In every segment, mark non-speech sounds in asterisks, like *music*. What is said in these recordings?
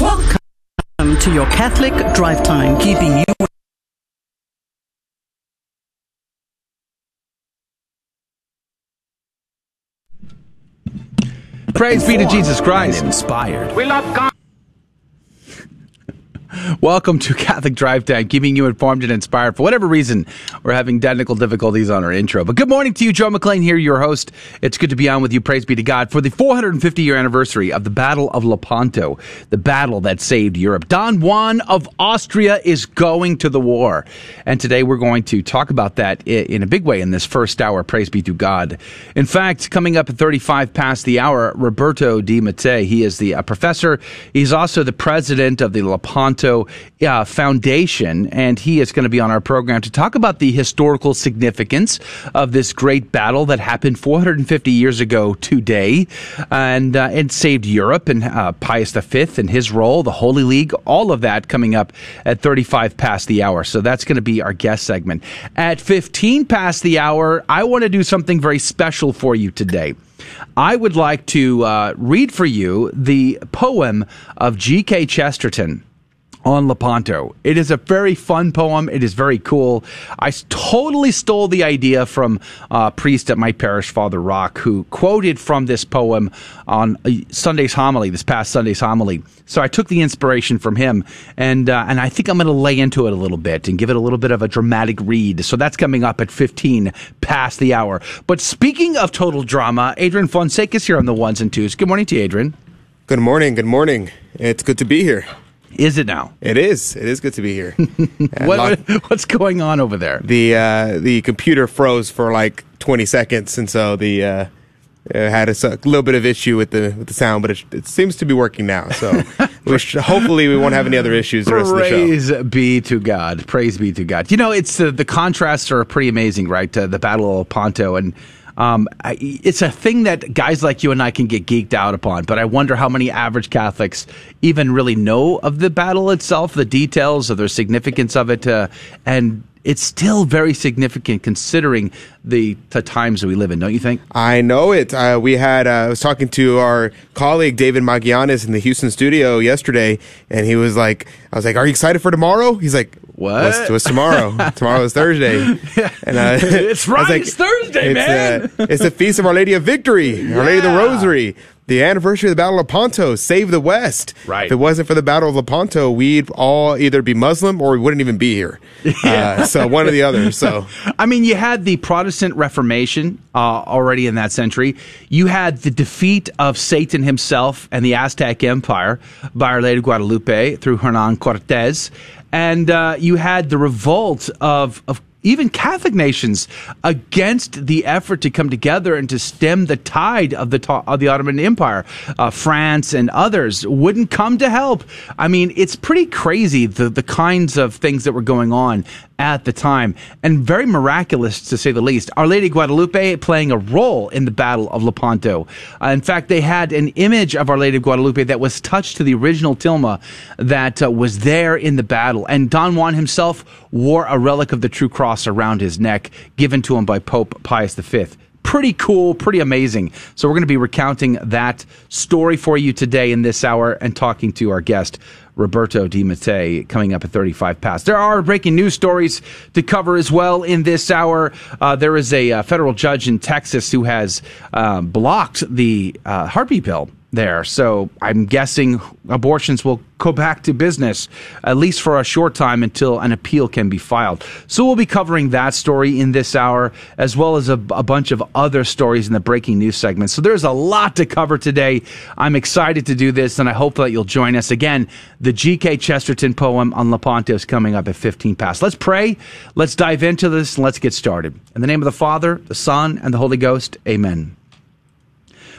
Welcome to your Catholic Drive Time, keeping you. Praise be to Jesus Christ. Inspired. We love God. Welcome to Catholic Drive Time, keeping you informed and inspired. For whatever reason, we're having technical difficulties on our intro. But good morning to you, Joe McClain here, your host. It's good to be on with you. Praise be to God for the 450 year anniversary of the Battle of Lepanto, the battle that saved Europe. Don Juan of Austria is going to the war. And today we're going to talk about that in a big way in this first hour. Praise be to God. In fact, coming up at 35 past the hour, Roberto de Mattei. He is the uh, professor. He's also the president of the Lepanto uh, Foundation, and he is going to be on our program to talk about the historical significance of this great battle that happened 450 years ago today, and uh, it saved Europe and uh, Pius V and his role, the Holy League, all of that coming up at 35 past the hour. So that's going to be our guest segment. At 15 past the hour, I want to do something very special for you today. I would like to uh, read for you the poem of G.K. Chesterton on Lepanto. It is a very fun poem. It is very cool. I totally stole the idea from a priest at my parish, Father Rock, who quoted from this poem on Sunday's homily, this past Sunday's homily. So I took the inspiration from him, and uh, and I think I'm going to lay into it a little bit and give it a little bit of a dramatic read. So that's coming up at 15 past the hour. But speaking of total drama, Adrian Fonseca is here on the ones and twos. Good morning to you, Adrian. Good morning. Good morning. It's good to be here. Is it now? It is. It is good to be here. *laughs* what, *laughs* what's going on over there? The uh, the computer froze for like 20 seconds, and so the uh, had a, a, little bit of issue with the with the sound, but it, it seems to be working now. So *laughs* we should, hopefully we won't have any other issues. The rest Praise of the show. be to God. Praise be to God. You know, it's uh, the contrasts are pretty amazing, right? Uh, the Battle of Lepanto and um, it's a thing that guys like you and I can get geeked out upon, but I wonder how many average Catholics even really know of the battle itself, the details of the significance of it, uh, and it's still very significant considering the, the times that we live in, don't you think? I know it. Uh, we had, uh, I was talking to our colleague David Magianis in the Houston studio yesterday, and he was like, I was like, Are you excited for tomorrow? He's like, What? What's, what's tomorrow? *laughs* tomorrow is Thursday. And uh, It's *laughs* right, like, it's Thursday, it's, man. Uh, it's the Feast of Our Lady of Victory, Our Lady of the Rosary the anniversary of the Battle of Lepanto, save the West. Right. If it wasn't for the Battle of Lepanto, we'd all either be Muslim or we wouldn't even be here. *laughs* Yeah. Uh, so one or the other. So I mean, you had the Protestant Reformation uh, already in that century. You had the defeat of Satan himself and the Aztec Empire by Our Lady of Guadalupe through Hernan Cortez, and uh, you had the revolt of of even Catholic nations against the effort to come together and to stem the tide of the of the Ottoman Empire. Uh, France and others wouldn't come to help. I mean, it's pretty crazy the the kinds of things that were going on at the time, and very miraculous to say the least. Our Lady Guadalupe playing a role in the Battle of Lepanto. Uh, in fact, they had an image of Our Lady of Guadalupe that was touched to the original tilma that uh, was there in the battle, and Don Juan himself wore a relic of the True Cross around his neck, given to him by Pope Pius V pretty cool, pretty amazing. So we're going to be recounting that story for you today in this hour and talking to our guest. Roberto de Mattei coming up at 35 past. There are breaking news stories to cover as well in this hour. Uh, there is a, uh, federal judge in Texas who has um, blocked the uh, heartbeat bill there. So I'm guessing abortions will go back to business, at least for a short time until an appeal can be filed. So we'll be covering that story in this hour, as well as a, a bunch of other stories in the breaking news segment. So there's a lot to cover today. I'm excited to do this, and I hope that you'll join us. Again, the G.K. Chesterton poem on Lepanto is coming up at 15 past. Let's pray. Let's dive into this, and let's get started. In the name of the Father, the Son, and the Holy Ghost, amen.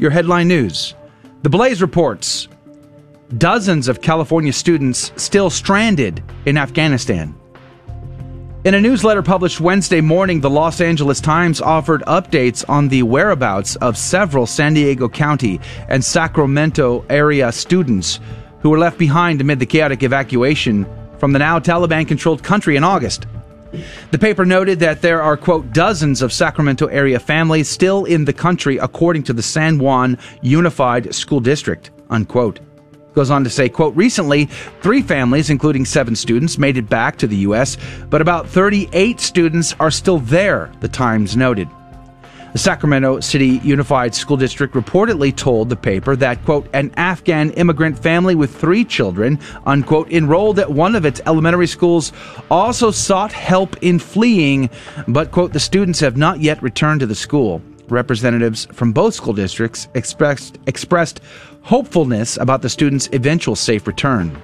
your headline news. The Blaze reports dozens of California students still stranded in Afghanistan. In a newsletter published Wednesday morning, the Los Angeles Times offered updates on the whereabouts of several San Diego County and Sacramento area students who were left behind amid the chaotic evacuation from the now Taliban controlled country in August. The paper noted that there are, quote, dozens of Sacramento area families still in the country, according to the San Juan Unified School District, unquote. Goes on to say, quote, recently, three families, including seven students, made it back to the U.S., but about 38 students are still there, the Times noted. The Sacramento City Unified School District reportedly told the paper that, quote, an Afghan immigrant family with three children, unquote, enrolled at one of its elementary schools also sought help in fleeing, but, quote, the students have not yet returned to the school. Representatives from both school districts expressed, expressed hopefulness about the students' eventual safe return.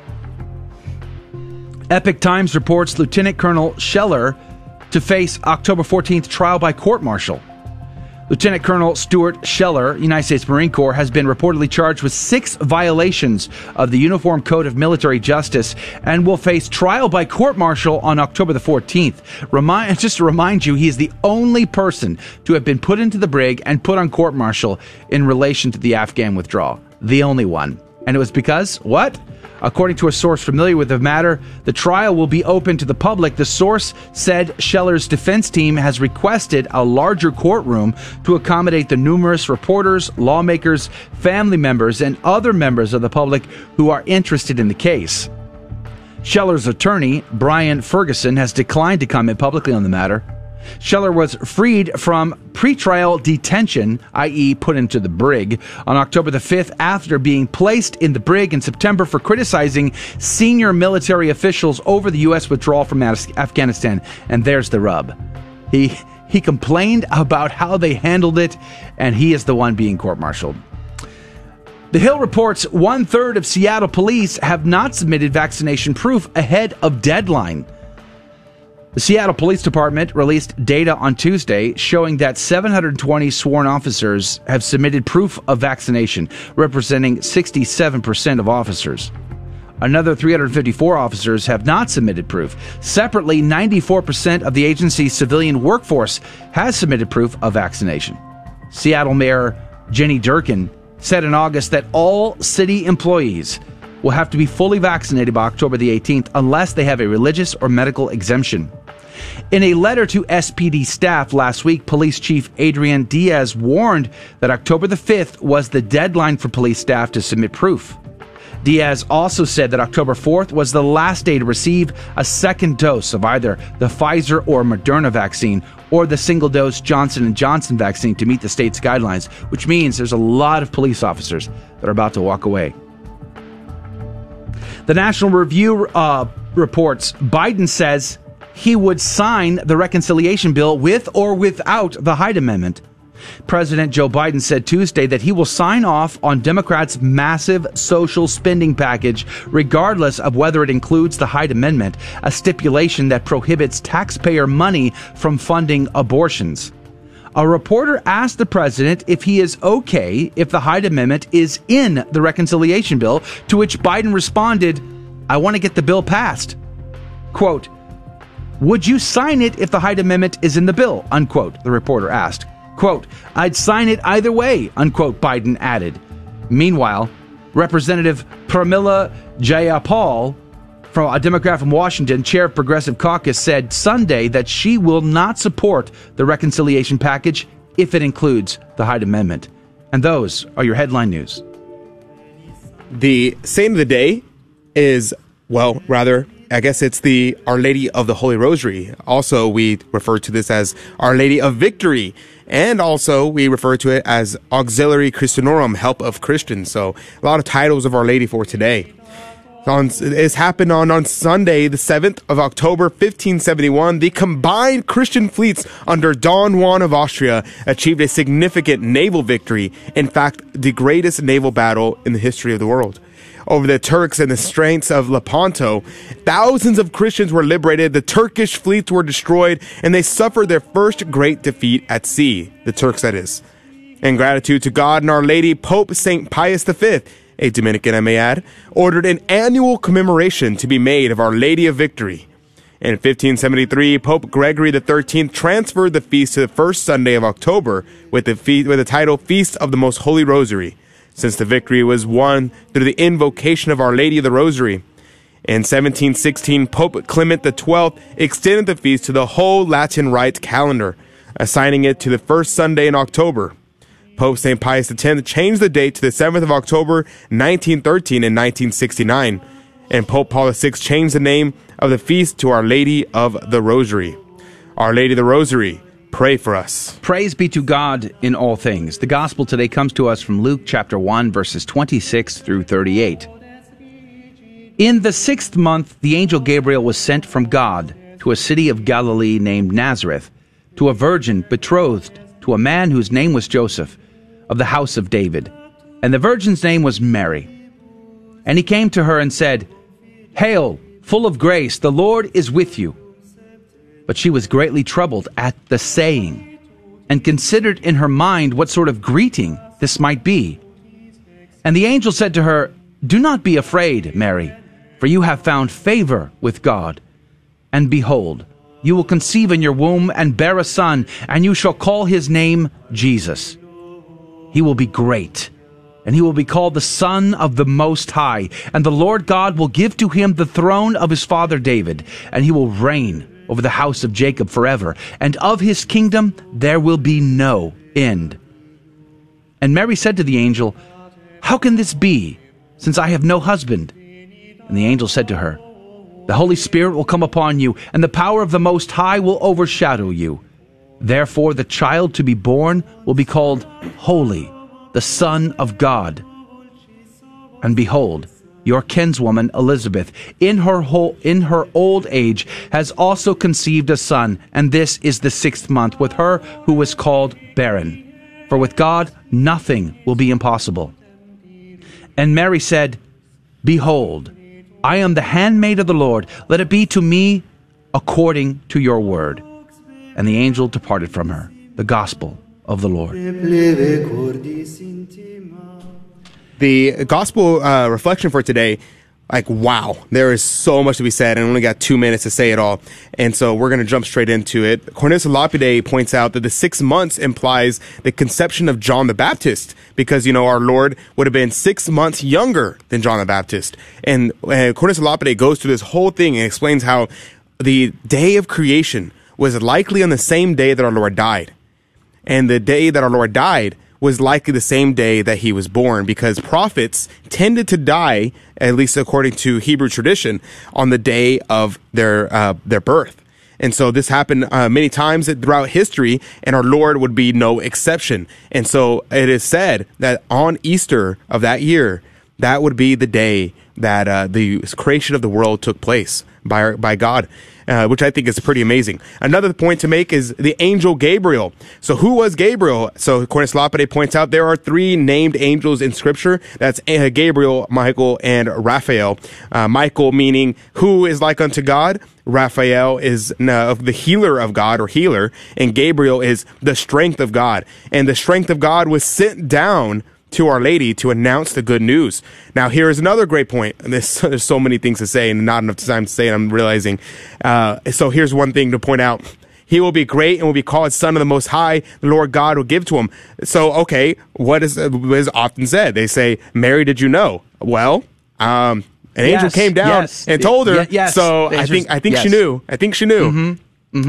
Epoch Times reports Lieutenant Colonel Scheller to face October 14th trial by court martial. Lieutenant Colonel Stuart Scheller, United States Marine Corps, has been reportedly charged with six violations of the Uniform Code of Military Justice and will face trial by court martial on October the 14th. Remind, *laughs* just to remind you, he is the only person to have been put into the brig and put on court martial in relation to the Afghan withdrawal. The only one. And it was because, what? According to a source familiar with the matter, the trial will be open to the public. The source said Scheller's defense team has requested a larger courtroom to accommodate the numerous reporters, lawmakers, family members, and other members of the public who are interested in the case. Scheller's attorney, Brian Ferguson, has declined to comment publicly on the matter. Scheller was freed from pretrial detention, i.e., put into the brig, on October the 5th after being placed in the brig in September for criticizing senior military officials over the U.S. withdrawal from Afghanistan. And there's the rub. He, he complained about how they handled it, and he is the one being court martialed. The Hill reports one third of Seattle police have not submitted vaccination proof ahead of deadline. The Seattle Police Department released data on Tuesday showing that 720 sworn officers have submitted proof of vaccination, representing 67% of officers. Another 354 officers have not submitted proof. Separately, 94% of the agency's civilian workforce has submitted proof of vaccination. Seattle Mayor Jenny Durkan said in August that all city employees will have to be fully vaccinated by October the 18th unless they have a religious or medical exemption. In a letter to SPD staff last week, Police Chief Adrian Diaz warned that October the 5th was the deadline for police staff to submit proof. Diaz also said that October 4th was the last day to receive a second dose of either the Pfizer or Moderna vaccine or the single dose Johnson & Johnson vaccine to meet the state's guidelines, which means there's a lot of police officers that are about to walk away. The National Review uh, reports Biden says he would sign the reconciliation bill with or without the Hyde Amendment. President Joe Biden said Tuesday that he will sign off on Democrats' massive social spending package, regardless of whether it includes the Hyde Amendment, a stipulation that prohibits taxpayer money from funding abortions. A reporter asked the president if he is okay if the Hyde Amendment is in the reconciliation bill, to which Biden responded, I want to get the bill passed. Quote, would you sign it if the Hyde Amendment is in the bill? Unquote, the reporter asked. Quote, I'd sign it either way, unquote, Biden added. Meanwhile, Representative Pramila Jayapal, from a Democrat from Washington, chair of Progressive Caucus, said Sunday that she will not support the reconciliation package if it includes the Hyde Amendment. And those are your headline news. The same of the day is, well, rather I guess it's the Our Lady of the Holy Rosary. Also, we refer to this as Our Lady of Victory. And also, we refer to it as Auxilium Christianorum, Help of Christians. So, a lot of titles of Our Lady for today. On, it's happened on, on Sunday, the 7th of October, 1571. The combined Christian fleets under Don Juan of Austria achieved a significant naval victory. In fact, the greatest naval battle in the history of the world over the Turks and the strengths of Lepanto. Thousands of Christians were liberated, the Turkish fleets were destroyed, and they suffered their first great defeat at sea, the Turks that is. In gratitude to God and Our Lady, Pope St. Pius V a Dominican I may add, ordered an annual commemoration to be made of Our Lady of Victory. In 1573, Pope Gregory XIII transferred the feast to the first Sunday of October with the, fe- with the title Feast of the Most Holy Rosary, since the victory was won through the invocation of Our Lady of the Rosary. In 1716, Pope Clement XII extended the feast to the whole Latin Rite calendar, assigning it to the first Sunday in October. Pope St. Pius X changed the date to the 7th of October, 1913 and 1969, and Pope Paul VI changed the name of the feast to Our Lady of the Rosary. Our Lady of the Rosary, pray for us. Praise be to God in all things. The gospel today comes to us from Luke chapter 1, verses 26 through 38. In the sixth month, the angel Gabriel was sent from God to a city of Galilee named Nazareth, to a virgin betrothed to a man whose name was Joseph, of the house of David. And the virgin's name was Mary. And he came to her and said, Hail, full of grace, the Lord is with you. But she was greatly troubled at the saying, and considered in her mind what sort of greeting this might be. And the angel said to her, Do not be afraid, Mary, for you have found favor with God. And behold, you will conceive in your womb and bear a son, and you shall call his name Jesus. He will be great, and he will be called the Son of the Most High, and the Lord God will give to him the throne of his father David, and he will reign over the house of Jacob forever, and of his kingdom there will be no end. And Mary said to the angel, How can this be, since I have no husband? And the angel said to her, The Holy Spirit will come upon you, and the power of the Most High will overshadow you. Therefore, the child to be born will be called Holy, the Son of God. And behold, your kinswoman Elizabeth, in her whole, in her old age, has also conceived a son, and this is the sixth month with her who was called barren. For with God nothing will be impossible. And Mary said, Behold, I am the handmaid of the Lord. Let it be to me according to your word. And the angel departed from her. The gospel of the Lord. The gospel uh, reflection for today, like, wow, there is so much to be said, and I only got two minutes to say it all. And so we're going to jump straight into it. Cornelius Lapide points out that the six months implies the conception of John the Baptist, because, you know, our Lord would have been six months younger than John the Baptist. And uh, Cornelius Lapide goes through this whole thing and explains how the day of creation was likely on the same day that our Lord died. And the day that our Lord died was likely the same day that he was born because prophets tended to die, at least according to Hebrew tradition, on the day of their, uh, their birth. And so this happened uh, many times throughout history, and our Lord would be no exception. And so it is said that on Easter of that year, that would be the day that uh, the creation of the world took place by by God, uh, which I think is pretty amazing. Another point to make is the angel Gabriel. So who was Gabriel? So Cornelius Lapide points out there are three named angels in Scripture. That's uh, Gabriel, Michael, and Raphael. Uh, Michael meaning who is like unto God. Raphael is uh, the healer of God or healer, and Gabriel is the strength of God. And the strength of God was sent down to Our Lady to announce the good news. Now, here is another great point. *laughs* There's, there's so many things to say and not enough time to say, and I'm realizing. Uh, so here's one thing to point out. He will be great and will be called Son of the Most High. The Lord God will give to him. So, okay, what is, what is often said? They say, Mary, did you know? Well, um, an Yes, angel came down yes. and told her. Ye- yes. So I think I think she knew. I think she knew.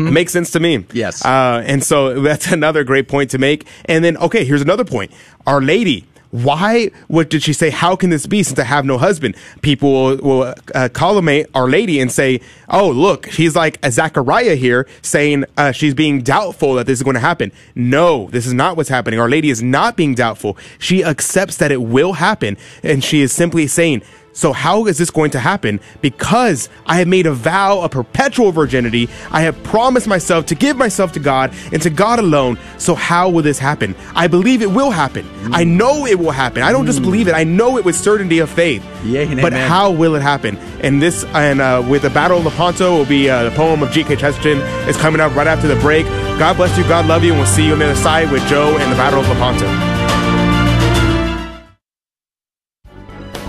It makes sense to me. Yes. Uh, and so that's *laughs* another great point to make. And then, okay, here's another point. Our Lady. Why? What did she say? How can this be since I have no husband? People will, will uh, collimate Our Lady and say, "Oh, look, she's like a Zachariah here, saying uh, she's being doubtful that this is going to happen." No, this is not what's happening. Our Lady is not being doubtful. She accepts that it will happen, and she is simply saying, so how is this going to happen? Because I have made a vow of perpetual virginity. I have promised myself to give myself to God and to God alone. So how will this happen? I believe it will happen. I know it will happen. I don't just believe it. I know it with certainty of faith. Yea and but amen. how will it happen? And this and uh, with the Battle of Lepanto will be uh, the poem of G.K. Chesterton is coming up right after the break. God bless you. God love you. And we'll see you on the other side with Joe and the Battle of Lepanto.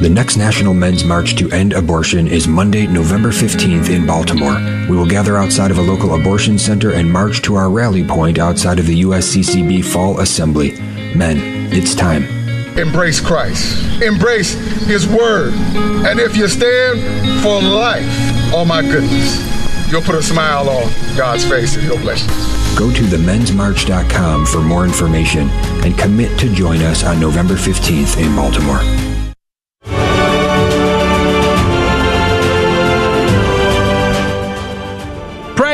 The next National Men's March to End Abortion is Monday, November 15th in Baltimore. We will gather outside of a local abortion center and march to our rally point outside of the USCCB Fall Assembly. Men, it's time. Embrace Christ. Embrace His Word. And if you stand for life, oh my goodness, you'll put a smile on God's face and He'll bless you. Go to themensmarch.com for more information and commit to join us on November 15th in Baltimore.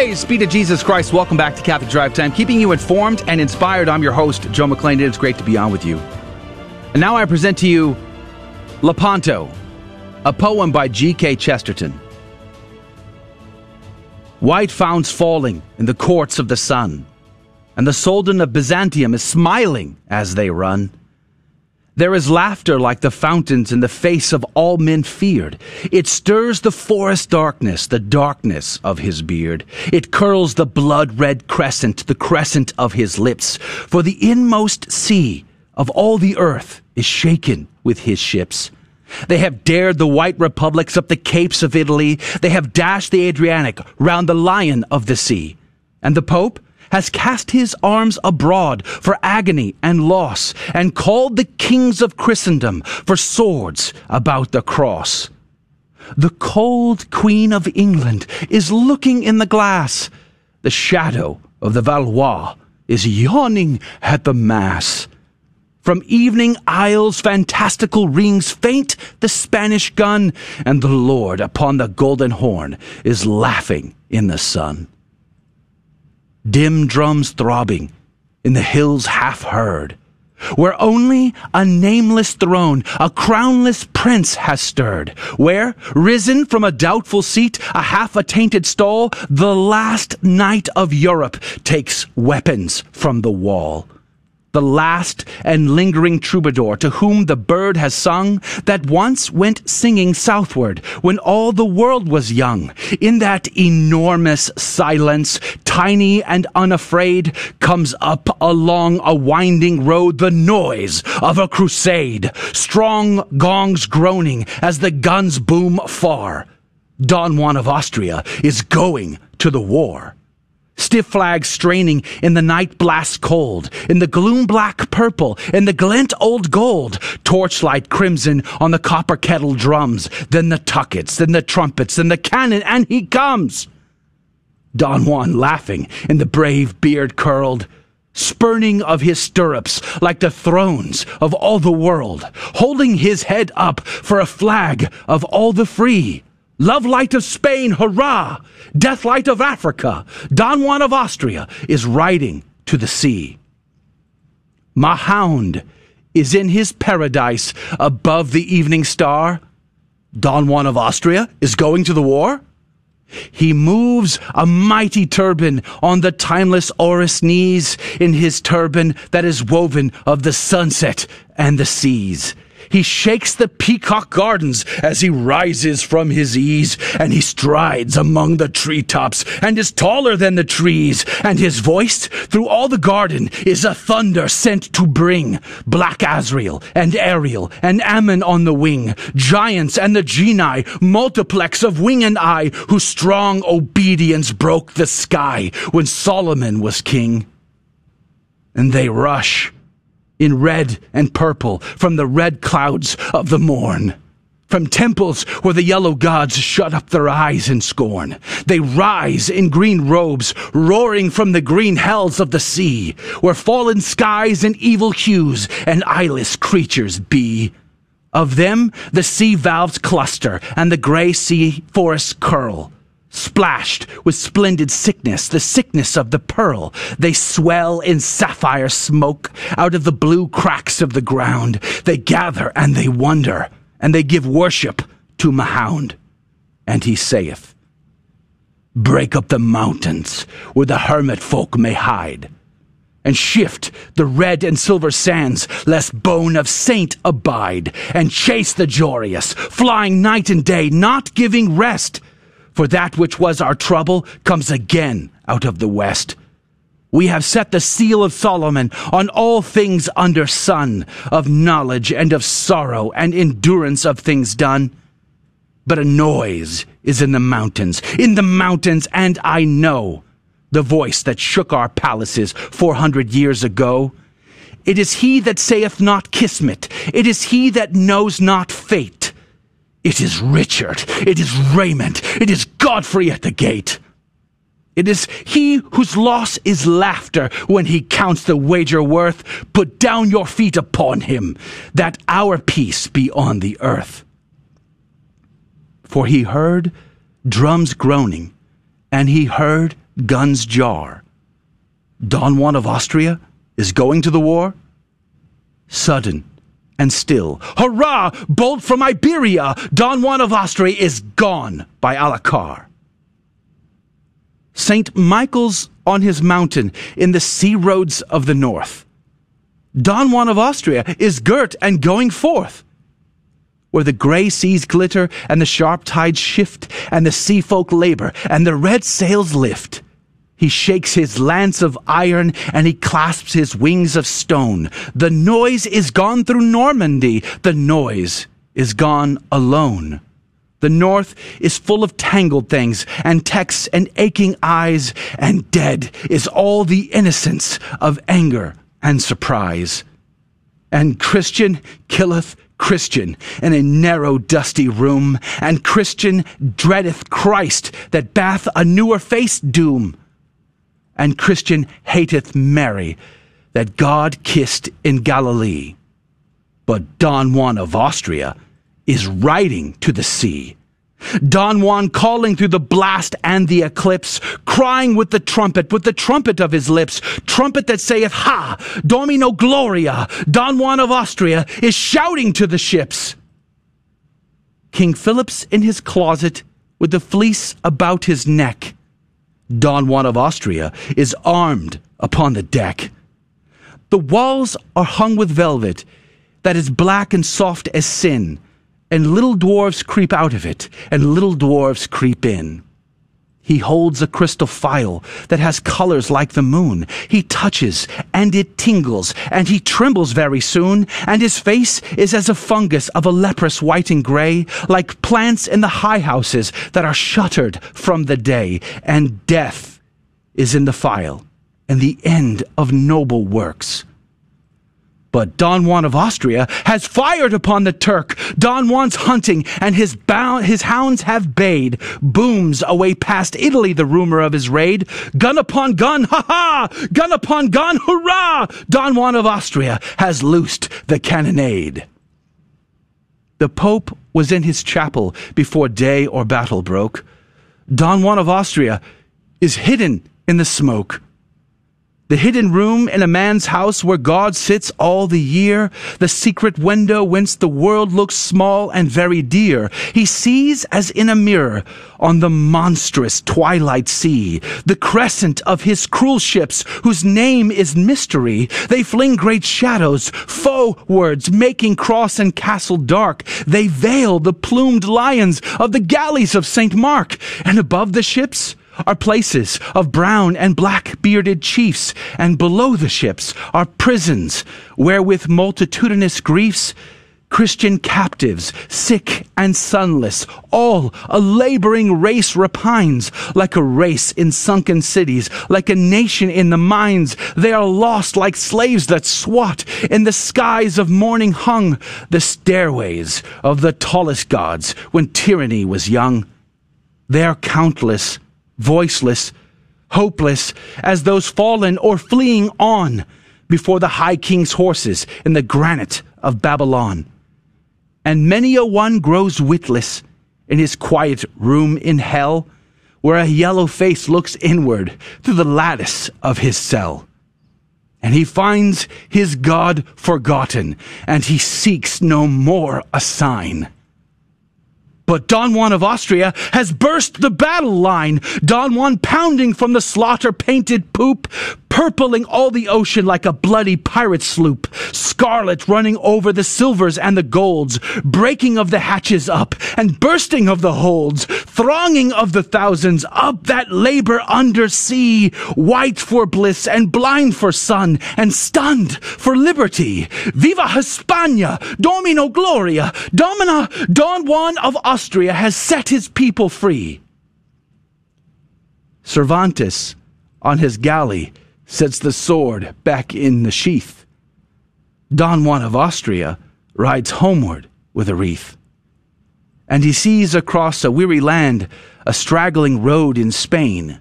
Praise be to Jesus Christ. Welcome back to Catholic Drive Time, keeping you informed and inspired. I'm your host, Joe McClain. It's great to be on with you. And now I present to you Lepanto, a poem by G.K. Chesterton. White founts falling in the courts of the sun, and the Soldan of Byzantium is smiling as they run. There is laughter like the fountains in the face of all men feared. It stirs the forest darkness, the darkness of his beard. It curls the blood red crescent, the crescent of his lips. For the inmost sea of all the earth is shaken with his ships. They have dared the white republics up the capes of Italy. They have dashed the Adriatic round the lion of the sea. And the Pope has cast his arms abroad for agony and loss, and called the kings of Christendom for swords about the cross. The cold Queen of England is looking in the glass. The shadow of the Valois is yawning at the Mass. From evening isles fantastical rings faint the Spanish gun, and the Lord upon the golden horn is laughing in the sun dim drums throbbing in the hills half heard, where only a nameless throne, a crownless prince has stirred, where, risen from a doubtful seat, a half attainted stall, the last knight of Europe takes weapons from the wall the last and lingering troubadour to whom the bird has sung that once went singing southward when all the world was young. In that enormous silence, tiny and unafraid, comes up along a winding road the noise of a crusade, strong gongs groaning as the guns boom far. Don Juan of Austria is going to the war. Stiff flags straining in the night blast cold, in the gloom black purple, in the glint old gold, torchlight crimson on the copper kettle drums, then the tuckets, then the trumpets, then the cannon, and he comes! Don Juan laughing, in the brave beard curled, spurning of his stirrups like the thrones of all the world, holding his head up for a flag of all the free. Love light of Spain, hurrah! Death light of Africa, Don Juan of Austria is riding to the sea. Mahound is in his paradise above the evening star. Don Juan of Austria is going to the war. He moves a mighty turban on the timeless houri's knees in his turban that is woven of the sunset and the seas. He shakes the peacock gardens as he rises from his ease, and he strides among the treetops, and is taller than the trees, and his voice through all the garden is a thunder sent to bring Black Azrael and Ariel and Ammon on the wing, giants and the genii, multiplex of wing and eye, whose strong obedience broke the sky when Solomon was king. And they rush in red and purple from the red clouds of the morn. From temples where the yellow gods shut up their eyes in scorn, they rise in green robes, roaring from the green hells of the sea, where fallen skies and evil hues and eyeless creatures be. Of them the sea valves cluster, and the grey sea forests curl. Splashed with splendid sickness, the sickness of the pearl, they swell in sapphire smoke out of the blue cracks of the ground. They gather and they wonder, and they give worship to Mahound. And he saith, Break up the mountains where the hermit folk may hide, and shift the red and silver sands, lest bone of saint abide, and chase the joyous, flying night and day, not giving rest for that which was our trouble comes again out of the west. We have set the seal of Solomon on all things under sun, of knowledge and of sorrow and endurance of things done. But a noise is in the mountains, in the mountains, and I know the voice that shook our palaces four hundred years ago. It is he that saith not Kismet. It is he that knows not fate. It is Richard. It is Raymond. It is Godfrey at the gate. It is he whose loss is laughter when he counts the wager worth. Put down your feet upon him, that our peace be on the earth. For he heard drums groaning, and he heard guns jar. Don Juan of Austria is going to the war? Sudden and still. Hurrah! Bolt from Iberia! Don Juan of Austria is gone by Alcalar. St. Michael's on his mountain in the sea roads of the north. Don Juan of Austria is girt and going forth. Where the grey seas glitter and the sharp tides shift and the sea folk labor and the red sails lift. He shakes his lance of iron and he clasps his wings of stone. The noise is gone through Normandy. The noise is gone alone. The north is full of tangled things and texts and aching eyes, and dead is all the innocence of anger and surprise. And Christian killeth Christian in a narrow, dusty room, and Christian dreadeth Christ that bath a newer face doom and Christian hateth Mary that God kissed in Galilee. But Don Juan of Austria is riding to the sea. Don Juan calling through the blast and the eclipse, crying with the trumpet, with the trumpet of his lips, trumpet that saith, Ha! Domino Gloria! Don Juan of Austria is shouting to the ships. King Philip's in his closet with the fleece about his neck Don Juan of Austria is armed upon the deck. The walls are hung with velvet that is black and soft as sin, and little dwarfs creep out of it, and little dwarfs creep in. He holds a crystal phial that has colors like the moon. He touches, and it tingles, and he trembles very soon, and his face is as a fungus of a leprous white and gray, like plants in the high houses that are shuttered from the day, and death is in the phial, and the end of noble works. But Don Juan of Austria has fired upon the Turk. Don Juan's hunting, and his, bound, his hounds have bayed. Booms away past Italy the rumor of his raid. Gun upon gun, *laughs* ha ha! Gun upon gun, hurrah! Don Juan of Austria has loosed the cannonade. The Pope was in his chapel before day or battle broke. Don Juan of Austria is hidden in the smoke the hidden room in a man's house where God sits all the year, the secret window whence the world looks small and very dear. He sees as in a mirror on the monstrous twilight sea, the crescent of his cruel ships whose name is mystery. They fling great shadows forwards, making cross and castle dark. They veil the plumed lions of the galleys of St. Mark, and above the ships, are places of brown and black bearded chiefs, and below the ships are prisons, where with multitudinous griefs Christian captives, sick and sunless, all a laboring race repines, like a race in sunken cities, like a nation in the mines. They are lost like slaves that swat in the skies of morning hung, the stairways of the tallest gods when tyranny was young. They are countless, voiceless, hopeless, as those fallen or fleeing on before the high king's horses in the granite of Babylon and many a one grows witless in his quiet room in hell, where a yellow face looks inward through the lattice of his cell. And he finds his God forgotten, and he seeks no more a sign. But Don Juan of Austria has burst the battle line. Don Juan pounding from the slaughter painted poop, purpling all the ocean like a bloody pirate sloop, scarlet running over the silvers and the golds, breaking of the hatches up and bursting of the holds, thronging of the thousands up that labor under sea, white for bliss and blind for sun and stunned for liberty. Viva Hispania, Domino Gloria, Domina, Don Juan of Austria has set his people free. Cervantes, on his galley, sets the sword back in the sheath. Don Juan of Austria rides homeward with a wreath. And he sees across a weary land a straggling road in Spain,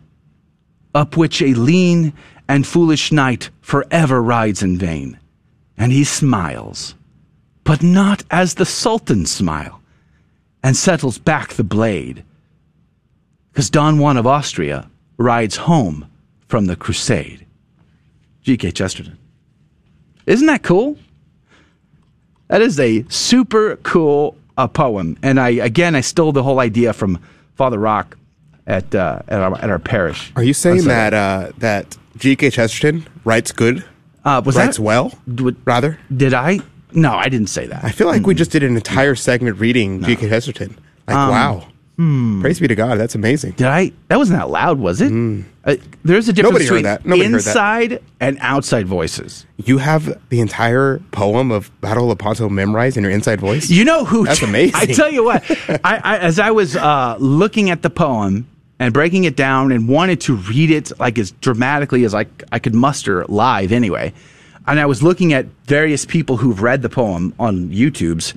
up which a lean and foolish knight forever rides in vain. And he smiles, but not as the Sultan smile and settles back the blade. Because Don Juan of Austria rides home from the crusade. G.K. Chesterton. Isn't that cool? That is a super cool uh, poem. And I again, I stole the whole idea from Father Rock at uh, at, our, at our parish. Are you saying that uh, that G.K. Chesterton writes good, Uh, was writes that well, Would- rather? Did I? No, I didn't say that. I feel like we just did an entire segment reading G.K. Chesterton. Like, Um, wow. Praise be to God. That's amazing. Did I? That wasn't that loud, was it? Uh, there's a difference. Nobody heard between that. Nobody heard that. inside and outside voices. You have the entire poem of Battle of Lepanto memorized in your inside voice? You know who? That's *laughs* amazing. I tell you what, I, I, as I was uh, looking at the poem and breaking it down and wanted to read it like as dramatically as I, I could muster live anyway, and I was looking at various people who've read the poem on YouTube's.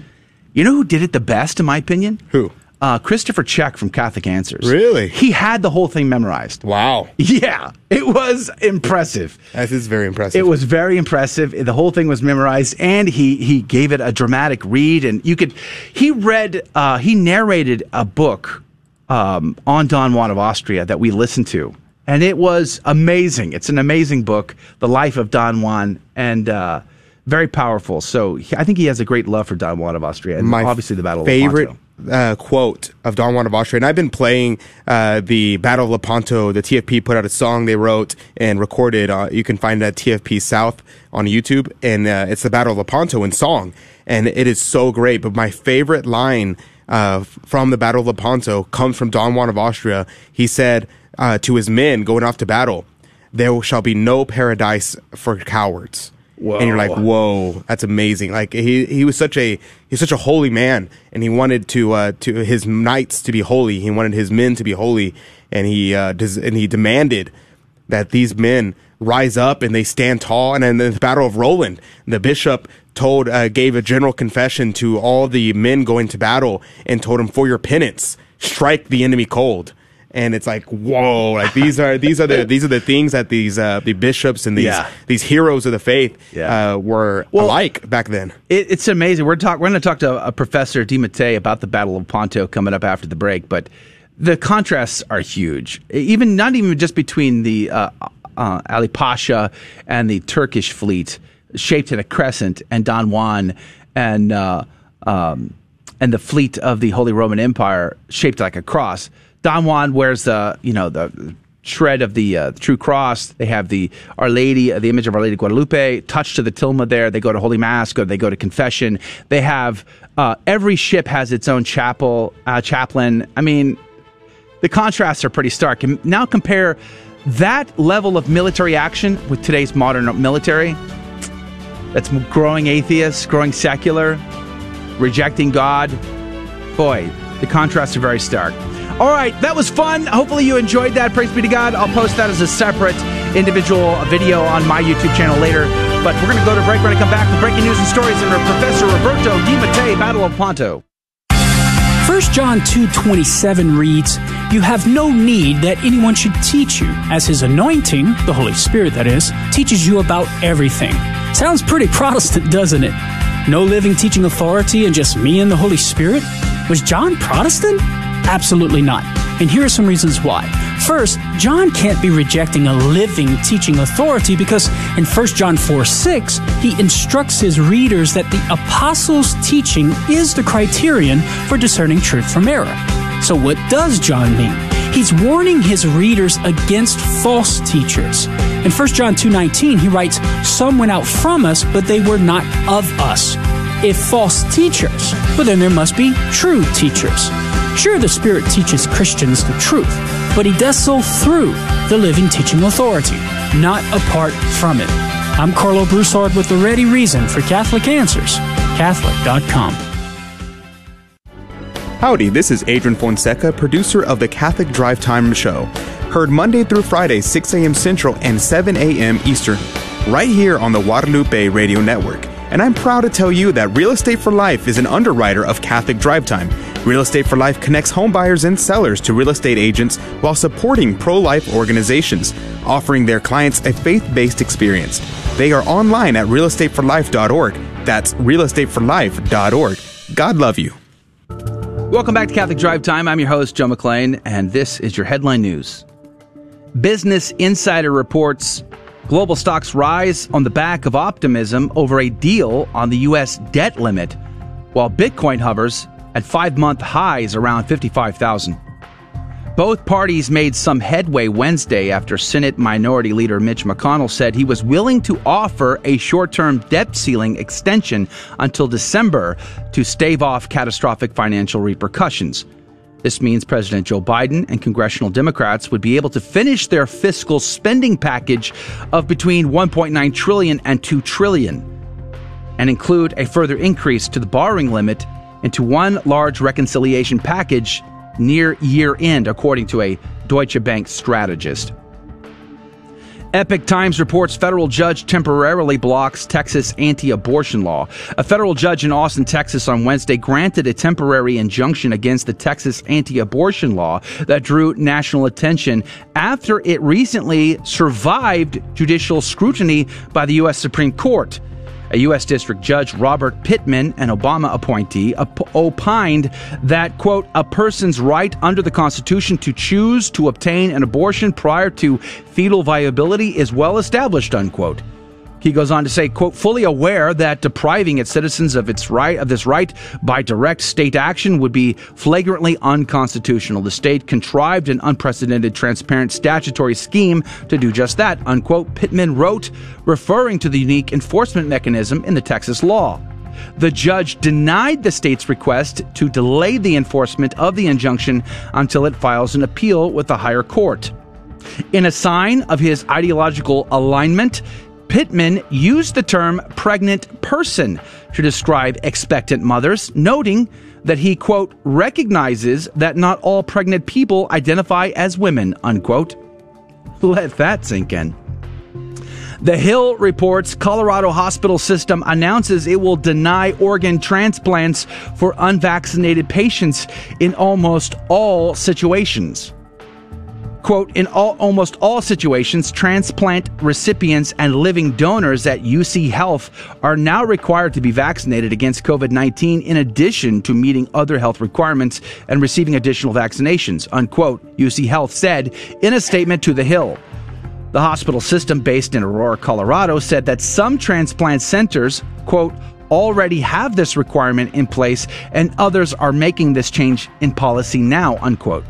You know who did it the best, in my opinion? Who? Uh, Christopher Check from Catholic Answers. Really? He had the whole thing memorized. Wow. Yeah, it was impressive. That is very impressive. It was very impressive. The whole thing was memorized, and he he gave it a dramatic read. And you could, he read, uh, he narrated a book um, on Don Juan of Austria that we listened to, and it was amazing. It's an amazing book, The Life of Don Juan, and uh, very powerful. So he- I think he has a great love for Don Juan of Austria, and my obviously the Battle favorite of Lepanto. Uh, quote of Don Juan of Austria, and I've been playing uh, the Battle of Lepanto. The TFP put out a song they wrote and recorded. Uh, you can find it at TFP South on YouTube, and uh, it's the Battle of Lepanto in song, and it is so great. But my favorite line uh, from the Battle of Lepanto comes from Don Juan of Austria. He said uh, to his men going off to battle, "There shall be no paradise for cowards." And you're like, whoa, that's amazing. Like he, he was such a he's such a holy man, and he wanted to uh, to his knights to be holy. He wanted his men to be holy, and he uh, des- and he demanded that these men rise up and they stand tall. And in the Battle of Roland, the bishop told uh, gave a general confession to all the men going to battle and told them, for your penance, strike the enemy cold. And it's like, whoa! Like these are these are the these are the things that these uh, the bishops and these Yeah. these heroes of the faith Yeah. uh, were Well- alike back then. It, it's amazing. We're talk. We're going to talk to a professor de Mattei about the Battle of Lepanto coming up after the break. But the contrasts are huge. Even not even just between the uh, uh, Ali Pasha and the Turkish fleet, shaped in a crescent, and Don Juan and uh, um, and the fleet of the Holy Roman Empire, shaped like a cross. Don Juan wears the you know the shred of the uh, true cross. They have the Our Lady, uh, the image of Our Lady Guadalupe, touched to the tilma there. They go to Holy Mass, go, they go to confession. They have uh, every ship has its own chapel, uh, chaplain. I mean, the contrasts are pretty stark. And now compare that level of military action with today's modern military. That's growing atheist, growing secular. rejecting God. Boy, the contrasts are very stark. All right, that was fun. Hopefully you enjoyed that. Praise be to God. I'll post that as a separate individual video on my YouTube channel later. But we're going to go to break. Going to come back with breaking news and stories under Professor Roberto de Mattei, Battle of Lepanto. 1 John 2:27 reads, "You have no need that anyone should teach you, as his anointing, the Holy Spirit that is, teaches you about everything." Sounds pretty *laughs* Protestant, doesn't it? No living teaching authority and just me and the Holy Spirit? Was John Protestant? Absolutely not. And here are some reasons why. First, John can't be rejecting a living teaching authority because in 1 John 4 6, he instructs his readers that the apostles' teaching is the criterion for discerning truth from error. So, what does John mean? He's warning his readers against false teachers. In 1 John 2:19, he writes, "Some went out from us, but they were not of us." If false teachers, well then there must be true teachers. Sure, the Spirit teaches Christians the truth, but he does so through the living teaching authority, not apart from it. I'm Karlo Broussard with the ready reason for Catholic Answers, Catholic.com. Howdy, this is Adrian Fonseca, producer of the Catholic Drive Time Show. Heard Monday through Friday, 6 a.m. Central and 7 a.m. Eastern, right here on the Guadalupe Radio Network. And I'm proud to tell you that Real Estate for Life is an underwriter of Catholic Drive Time. Real Estate for Life connects home buyers and sellers to real estate agents while supporting pro life organizations, offering their clients a faith based experience. They are online at realestateforlife.org. That's realestateforlife.org. God love you. Welcome back to Catholic Drive Time. I'm your host, Joe McClain, and this is your headline news. Business Insider reports global stocks rise on the back of optimism over a deal on the U.S. debt limit, while Bitcoin hovers at five month highs around 55,000. Both parties made some headway Wednesday after Senate Minority Leader Mitch McConnell said he was willing to offer a short term debt ceiling extension until December to stave off catastrophic financial repercussions. This means President Joe Biden and congressional Democrats would be able to finish their fiscal spending package of between 1.9 trillion and 2 trillion and include a further increase to the borrowing limit into one large reconciliation package near year end, according to a Deutsche Bank strategist. Epoch Times reports federal judge temporarily blocks Texas anti abortion law. A federal judge in Austin, Texas on Wednesday granted a temporary injunction against the Texas anti abortion law that drew national attention after it recently survived judicial scrutiny by the U.S. Supreme Court. A U.S. District Judge Robert Pittman, an Obama appointee, op- opined that, quote, a person's right under the Constitution to choose to obtain an abortion prior to fetal viability is well established, unquote. He goes on to say, quote, fully aware that depriving its citizens of its right of this right by direct state action would be flagrantly unconstitutional. The state contrived an unprecedented transparent statutory scheme to do just that, unquote, Pittman wrote, referring to the unique enforcement mechanism in the Texas law. The judge denied the state's request to delay the enforcement of the injunction until it files an appeal with the higher court. In a sign of his ideological alignment, Pittman used the term pregnant person to describe expectant mothers, noting that he, quote, recognizes that not all pregnant people identify as women, unquote. *laughs* Let that sink in. The Hill reports Colorado hospital system announces it will deny organ transplants for unvaccinated patients in almost all situations. Quote, in all, almost all situations, transplant recipients and living donors at UC Health are now required to be vaccinated against COVID 19 in addition to meeting other health requirements and receiving additional vaccinations, unquote, UC Health said in a statement to The Hill. The hospital system based in Aurora, Colorado said that some transplant centers, quote, already have this requirement in place and others are making this change in policy now, unquote.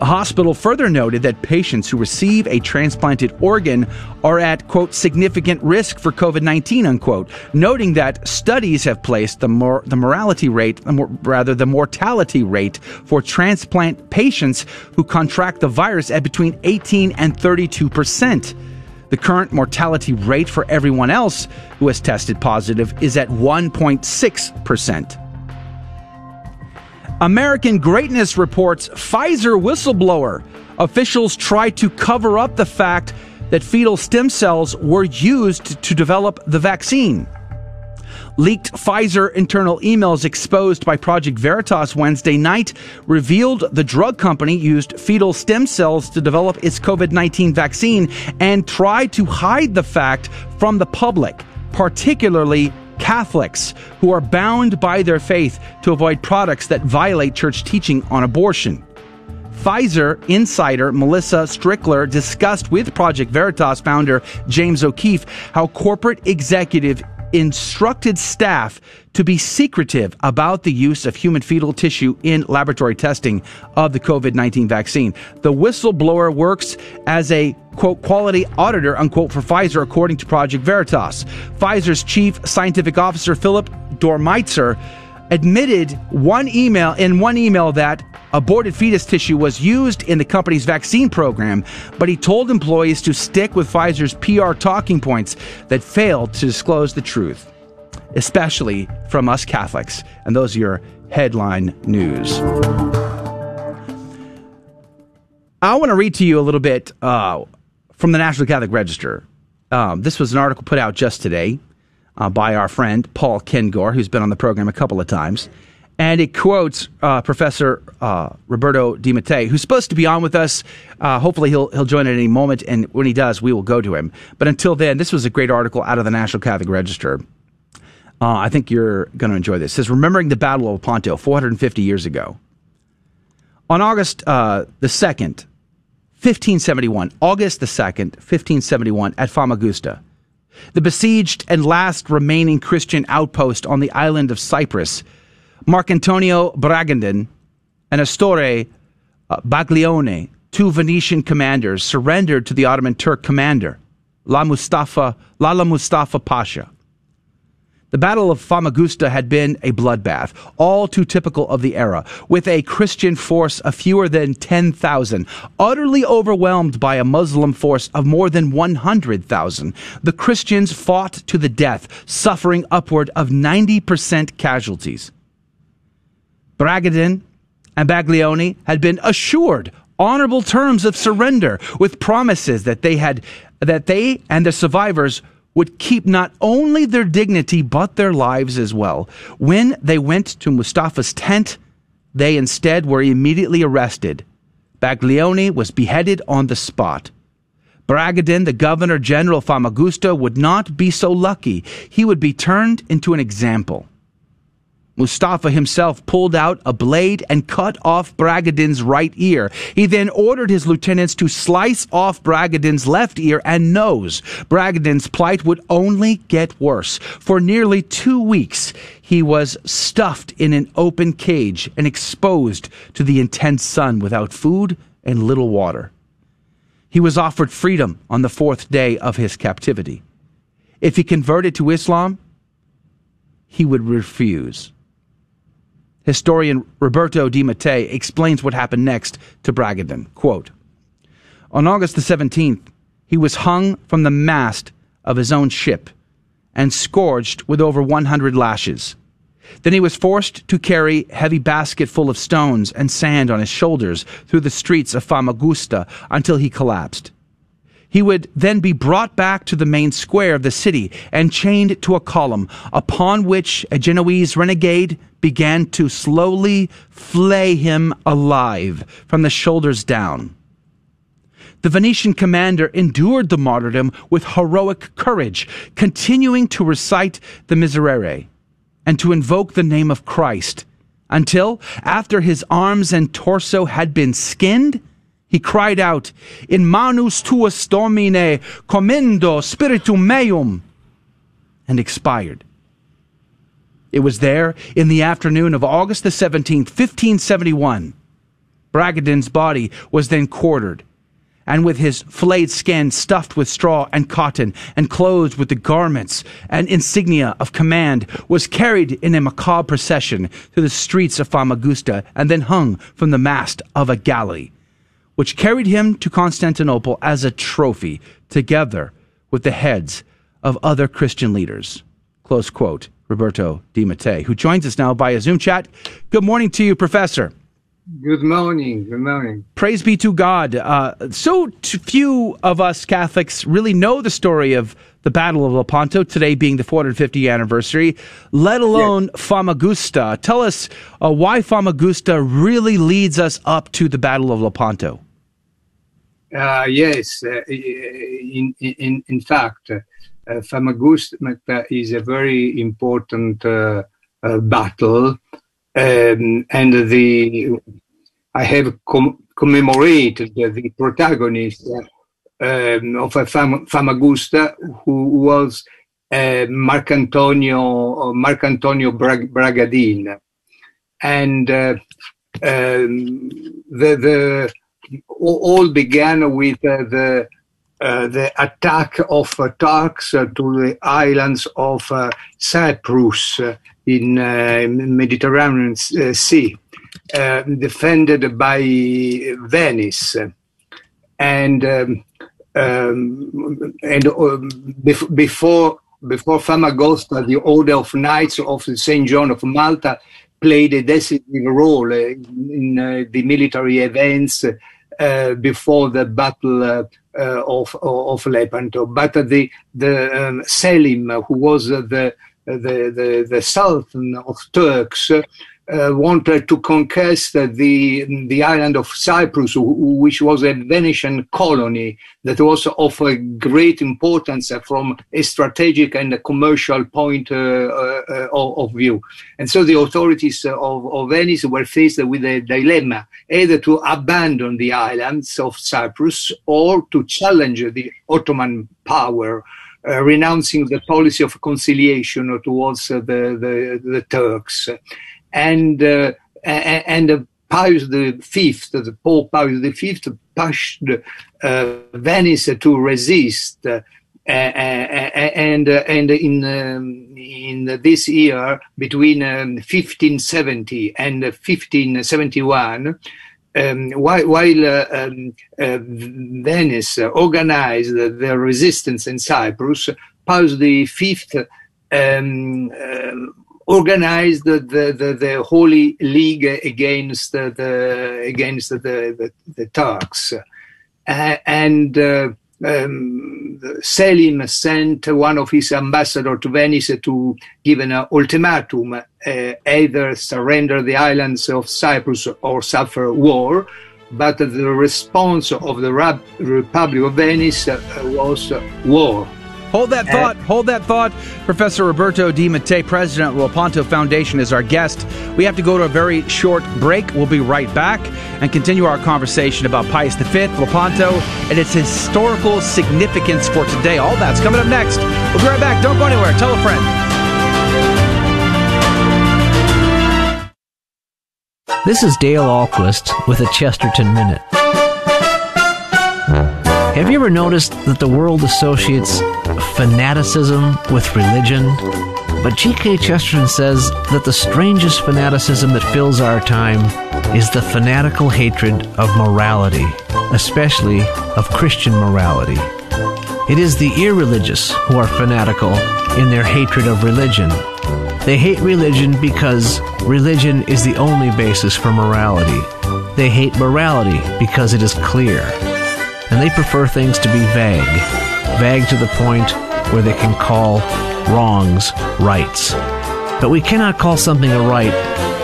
The hospital further noted that patients who receive a transplanted organ are at, quote, significant risk for COVID 19, unquote, noting that studies have placed the, mor- the mortality rate, rather, the mortality rate for transplant patients who contract the virus at between 18 and 32 percent. The current mortality rate for everyone else who has tested positive is at 1.6%. American Greatness reports Pfizer whistleblower. Officials try to cover up the fact that fetal stem cells were used to develop the vaccine. Leaked Pfizer internal emails exposed by Project Veritas Wednesday night revealed the drug company used fetal stem cells to develop its COVID 19 vaccine and tried to hide the fact from the public, particularly Catholics who are bound by their faith to avoid products that violate church teaching on abortion. Pfizer insider Melissa Strickler discussed with Project Veritas founder James O'Keefe how corporate executive instructed staff to be secretive about the use of human fetal tissue in laboratory testing of the COVID 19 vaccine. The whistleblower works as a quote quality auditor unquote for Pfizer, according to Project Veritas. Pfizer's chief scientific officer, Philip Dormitzer, admitted one email in one email that aborted fetus tissue was used in the company's vaccine program, but he told employees to stick with Pfizer's PR talking points that failed to disclose the truth, especially from us Catholics. And those are your headline news. I want to read to you a little bit uh, from the National Catholic Register. Um, this was an article put out just today uh, by our friend Paul Kengor, who's been on the program a couple of times and it quotes uh, Professor uh, Roberto de Mattei, who's supposed to be on with us. Uh, hopefully, he'll he'll join at any moment, and when he does, we will go to him. But until then, this was a great article out of the National Catholic Register. Uh, I think you're going to enjoy this. It says remembering the Battle of Lepanto 450 years ago. On August uh, the second, 1571, August the second, 1571, at Famagusta. The besieged and last remaining Christian outpost on the island of Cyprus Marcantonio Bragadin and Astorre uh, Baglioni, two Venetian commanders, surrendered to the Ottoman Turk commander, La Mustafa, Lala Mustafa Pasha. The Battle of Famagusta had been a bloodbath, all too typical of the era, with a Christian force of fewer than 10,000, utterly overwhelmed by a Muslim force of more than 100,000. The Christians fought to the death, suffering upward of 90% casualties. Bragadin and Baglioni had been assured honorable terms of surrender with promises that they had that they and the survivors would keep not only their dignity but their lives as well. When they went to Mustafa's tent, they instead were immediately arrested. Baglioni was beheaded on the spot. Bragadin, the governor general Famagusta, would not be so lucky. He would be turned into an example. Mustafa himself pulled out a blade and cut off Bragadin's right ear. He then ordered his lieutenants to slice off Bragadin's left ear and nose. Bragadin's plight would only get worse. For nearly two weeks, he was stuffed in an open cage and exposed to the intense sun without food and little water. He was offered freedom on the fourth day of his captivity. If he converted to Islam, he would refuse. Historian Roberto de Mattei explains what happened next to Bragadin. Quote, On August the 17th, he was hung from the mast of his own ship and scourged with over 100 lashes. Then he was forced to carry heavy basket full of stones and sand on his shoulders through the streets of Famagusta until he collapsed. He would then be brought back to the main square of the city and chained to a column, upon which a Genoese renegade began to slowly flay him alive from the shoulders down. The Venetian commander endured the martyrdom with heroic courage, continuing to recite the Miserere and to invoke the name of Christ, until, after his arms and torso had been skinned, he cried out, In manus tuas domine commendo spiritum meum, and expired. It was there in the afternoon of August the 17th, 1571. Bragadin's body was then quartered, and with his flayed skin stuffed with straw and cotton, and clothed with the garments and insignia of command, was carried in a macabre procession through the streets of Famagusta, and then hung from the mast of a galley which carried him to Constantinople as a trophy, together with the heads of other Christian leaders. Close quote. Roberto de Mattei, who joins us now via Zoom chat. Good morning to you, Professor. Good morning. Good morning. Praise be to God. Uh, so few of us Catholics really know the story of the Battle of Lepanto, today being the 450th anniversary, let alone yes. Famagusta. Tell us uh, why Famagusta really leads us up to the Battle of Lepanto. Uh, yes, uh, in, in, in fact, uh, Famagusta is a very important uh, uh, battle. Um, and the I have com- commemorated the, the protagonist um, of a Fam- Famagusta who was uh, Marcantonio Marcantonio Brag- Bragadin, and uh, um, the the all began with uh, the the attack of Turks to the islands of Cyprus in Mediterranean Sea, defended by Venice, and um, um, and bef- before before Famagosta, the Order of Knights of Saint John of Malta played a decisive role in the military events uh, before the battle uh, uh, of of Lepanto. But the the um, Selim, who was the the, the, the Sultan of Turks, uh, wanted to conquest the the island of Cyprus, which was a Venetian colony that was of great importance from a strategic and a commercial point uh, uh, of view. And so the authorities of, of, Venice were faced with a dilemma, either to abandon the islands of Cyprus or to challenge the Ottoman power. Uh, renouncing the policy of conciliation towards uh, the, the, the Turks and uh, and Pius the Fifth, the Pope Pius the Fifth, pushed uh, Venice to resist. Uh, and uh, and in um, in this year between um, 1570 and 1571, um, while, while uh, um, uh, Venice organized the resistance in Cyprus, Pius the Fifth um, organized the, the, the, Holy League against the, the against the, the, the Turks. Uh, and uh, um, Selim sent one of his ambassadors to Venice to give an ultimatum, uh, either surrender the islands of Cyprus or suffer war. But the response of the Republic of Venice uh, was war. Hold that eh. thought. Hold that thought. Professor Roberto de Mattei, president of Lepanto Foundation, is our guest. We have to go to a very short break. We'll be right back and continue our conversation about Pius V, Lepanto, and its historical significance for today. All that's coming up next. We'll be right back. Don't go anywhere. Tell a friend. This is Dale Ahlquist with a Chesterton Minute. Have you ever noticed that the world associates fanaticism with religion? But G.K. Chesterton says that the strangest fanaticism that fills our time is the fanatical hatred of morality, especially of Christian morality. It is the irreligious who are fanatical in their hatred of religion. They hate religion because religion is the only basis for morality. They hate morality because it is clear and they prefer things to be vague, vague to the point where they can call wrongs rights. But we cannot call something a right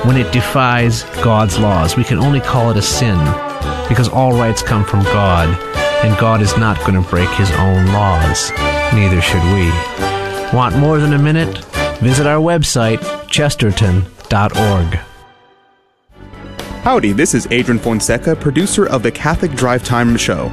when it defies God's laws. We can only call it a sin because all rights come from God, and God is not going to break his own laws. Neither should we. Want more than a minute? Visit our website, chesterton.org. Howdy, this is Adrian Fonseca, producer of the Catholic Drive Time Show.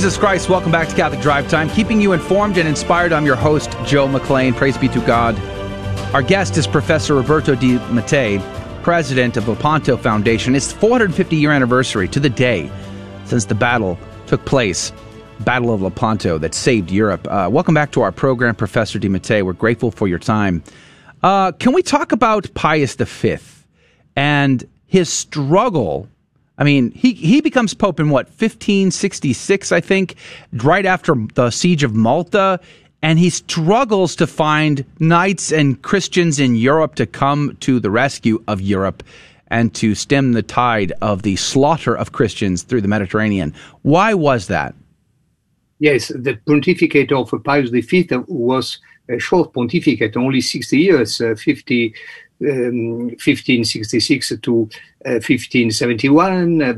Jesus Christ, welcome back to Catholic Drive Time, keeping you informed and inspired. I'm your host, Joe McClain. Praise be to God. Our guest is Professor Roberto de Mattei, president of Lepanto Foundation. It's the 450 year anniversary to the day since the battle took place, Battle of Lepanto, that saved Europe. Uh, welcome back to our program, Professor de Mattei. We're grateful for your time. Uh, can we talk about Pius V and his struggle? I mean, he, he becomes Pope in what, 1566, I think, right after the siege of Malta and he struggles to find knights and Christians in Europe to come to the rescue of Europe and to stem the tide of the slaughter of Christians through the Mediterranean. Why was that? Yes, the pontificate of Pius V was a short pontificate, only 60 years, uh, 50, um, 1566 to uh, 1571, uh,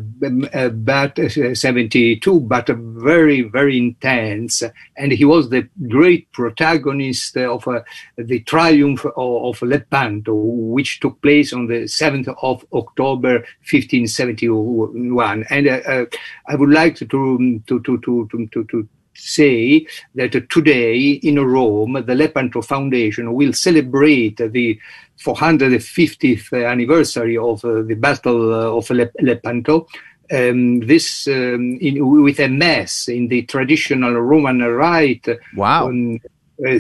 uh, but uh, 72, but very, very intense. And he was the great protagonist of uh, the triumph of, of, Lepanto, which took place on the 7th of October 1571. And I would like to, to, to, to, to, to say that today in Rome, the Lepanto Foundation will celebrate the 450th anniversary of uh, the Battle uh, of Lepanto. Um, this um, in, with a mass in the traditional Roman rite. Wow. Um, uh,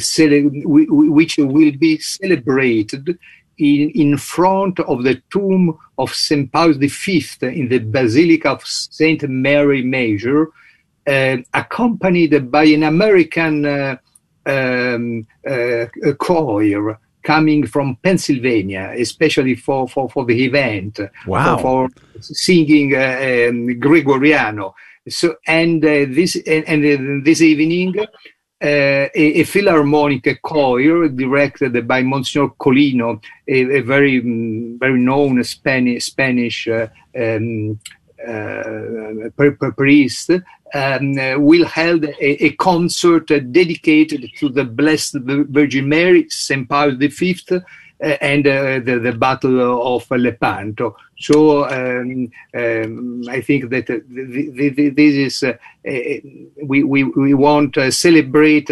which will be celebrated in, in front of the tomb of St. Paul V in the Basilica of St. Mary Major, accompanied by an American uh, um, uh, choir coming from Pennsylvania, especially for, for, for the event, wow. for, for singing uh, um, Gregoriano. So, and uh, this and, and this evening, uh, a, a, philharmonic choir directed by Monsignor Colino, a, a very very known Spanish Spanish uh, um, uh, priest um, will hold a, a, concert dedicated to the Blessed Virgin Mary, St. Paul V, uh, and uh, the, the, Battle of Lepanto. So um, um, I think that uh, this is uh, we, we, we want to celebrate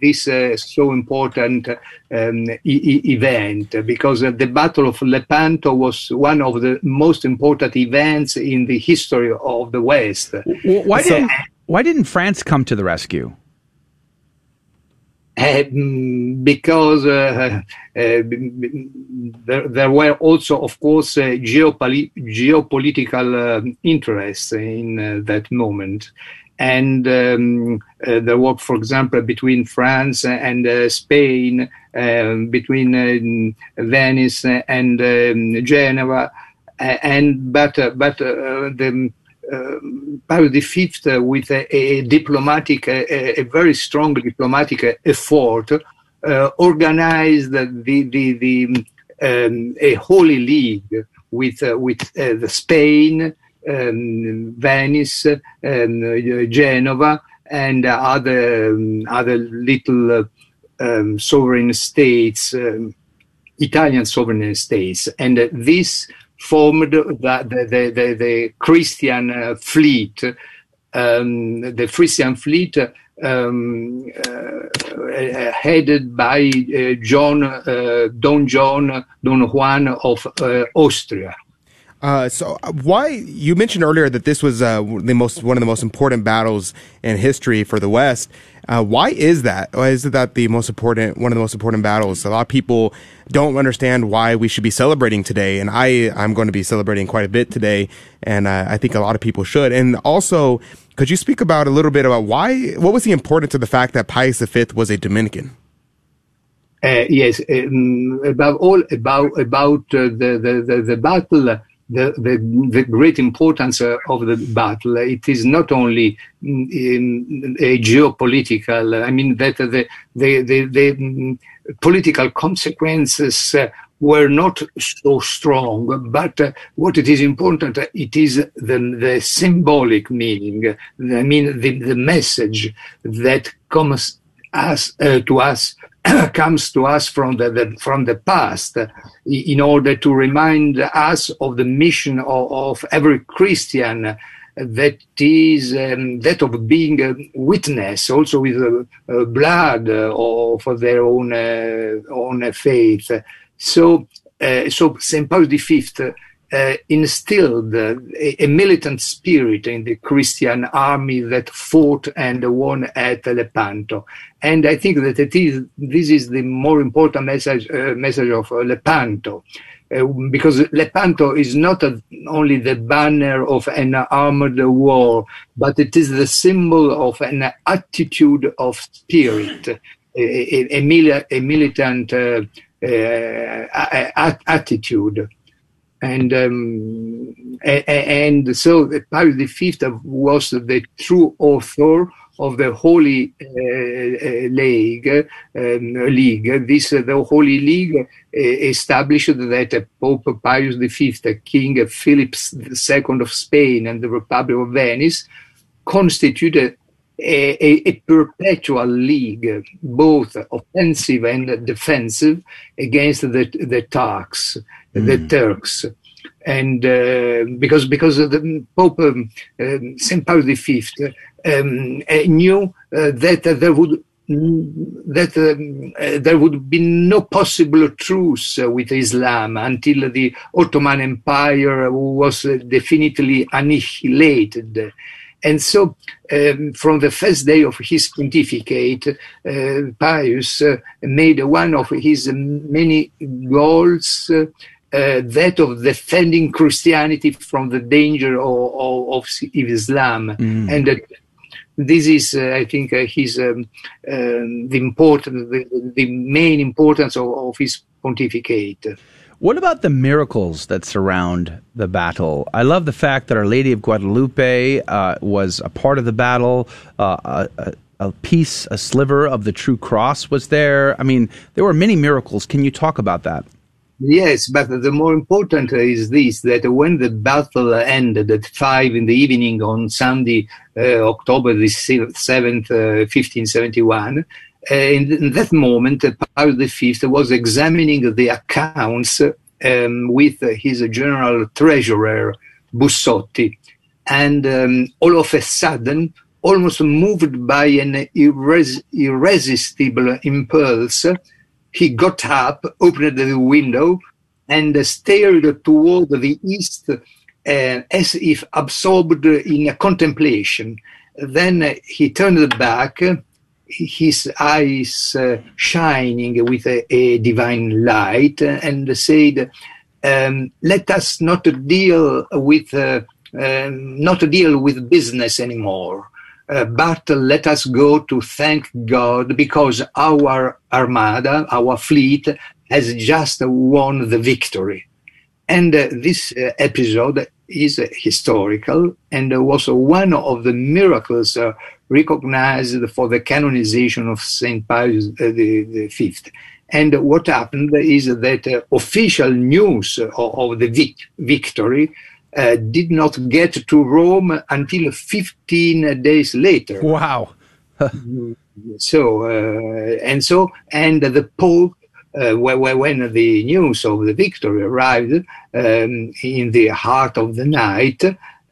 this so important um, e- event because the Battle of Lepanto was one of the most important events in the history of the West. Why didn't Why didn't France come to the rescue? Uh, because uh, uh, there, there, were also, of course, uh, geopoli- geopolitical uh, interests in uh, that moment. And um, there were, for example, between France and Spain, um, between Venice and um, Geneva, and but but the Paul V, uh, with a, a diplomatic, a, a, very strong diplomatic effort, uh, organized the, the, the um, a holy league with, uh, with the Spain, um, Venice, um, Genova, and other, um, other little um, sovereign states, um, Italian sovereign states. And this formed the, the, the, the Christian uh, fleet, um, the Frisian fleet um, uh, headed by uh, John, uh, Don John, Don Juan of uh, Austria. Uh, so why you mentioned earlier that this was uh, the most one of the most important battles in history for the West. Uh, why is that? Why is that the most important one of the most important battles? A lot of people don't understand why we should be celebrating today, and I I'm going to be celebrating quite a bit today, and uh, I think a lot of people should. And also, could you speak about a little bit about why? What was the importance of the fact that Pius V was a Dominican? Uh, yes, um, all about about uh, the, the, the the battle the, the, the great importance uh, of the battle. It is not only in a geopolitical, I mean, that the, the, the, the political consequences uh, were not so strong, but uh, what it is important, uh, it is the, the symbolic meaning, I mean, the, the message that comes as, uh, to us *coughs* comes to us from the, the, from the past in order to remind us of the mission of, of every Christian that is um, that of being a witness, also with uh, uh, blood uh, for their own uh, own faith. So, uh, so Saint Paul V uh, instilled a, a, militant spirit in the Christian army that fought and won at Lepanto. And I think that it is, this is the more important message, uh, message of uh, Lepanto. Uh, because Lepanto is not a, only the banner of an armored war, but it is the symbol of an attitude of spirit, a, a, a, mili- militant uh, attitude and um, and so Pius V was the true author of the Holy uh, uh League. Um, League. This uh, the Holy League uh, established that Pope Pius V, King Philip II of Spain, and the Republic of Venice constituted a, a, perpetual league, both offensive and defensive, against the the Turks the hmm. Turks. And uh, because because the Pope um, uh, Saint Paul V um, uh, knew uh, that there would that um, uh, there would be no possible truce with Islam until the Ottoman Empire was definitely annihilated. And so, um, from the first day of his pontificate, uh, Pius uh, made one of his many goals uh, uh, that of defending Christianity from the danger of, of, of Islam. Mm. And uh, this is, uh, I think, uh, his um, um, the important, the, the, main importance of, of, his pontificate. What about the miracles that surround the battle? I love the fact that Our Lady of Guadalupe uh, was a part of the battle. Uh, a, a piece, a sliver of the true cross was there. I mean, there were many miracles. Can you talk about that? Yes, but the more important is this, that when the battle ended at five in the evening on Sunday, uh, October the 7th, uh, 1571, uh, in, in, that moment, uh, Paul V was examining the accounts um, with his general treasurer, Bussotti. And um, all of a sudden, almost moved by an irres- irresistible impulse, he got up, opened the window, and stared toward the east uh, as if absorbed in a contemplation. Then he turned back, his eyes uh, shining with a, a, divine light, and said, um, "Let us not deal with uh, um, not deal with business anymore. Uh, but let us go to thank God because our armada, our fleet, has just won the victory. And uh, this uh, episode is historical and was one of the miracles uh, recognized for the canonization of St. Pius uh, the, the Fifth. And what happened is that uh, official news of, of the vic- victory uh, did not get to Rome until 15 days later. Wow. *laughs* so, uh, and so, and the Pope, uh, when the news of the victory arrived um, in the heart of the night,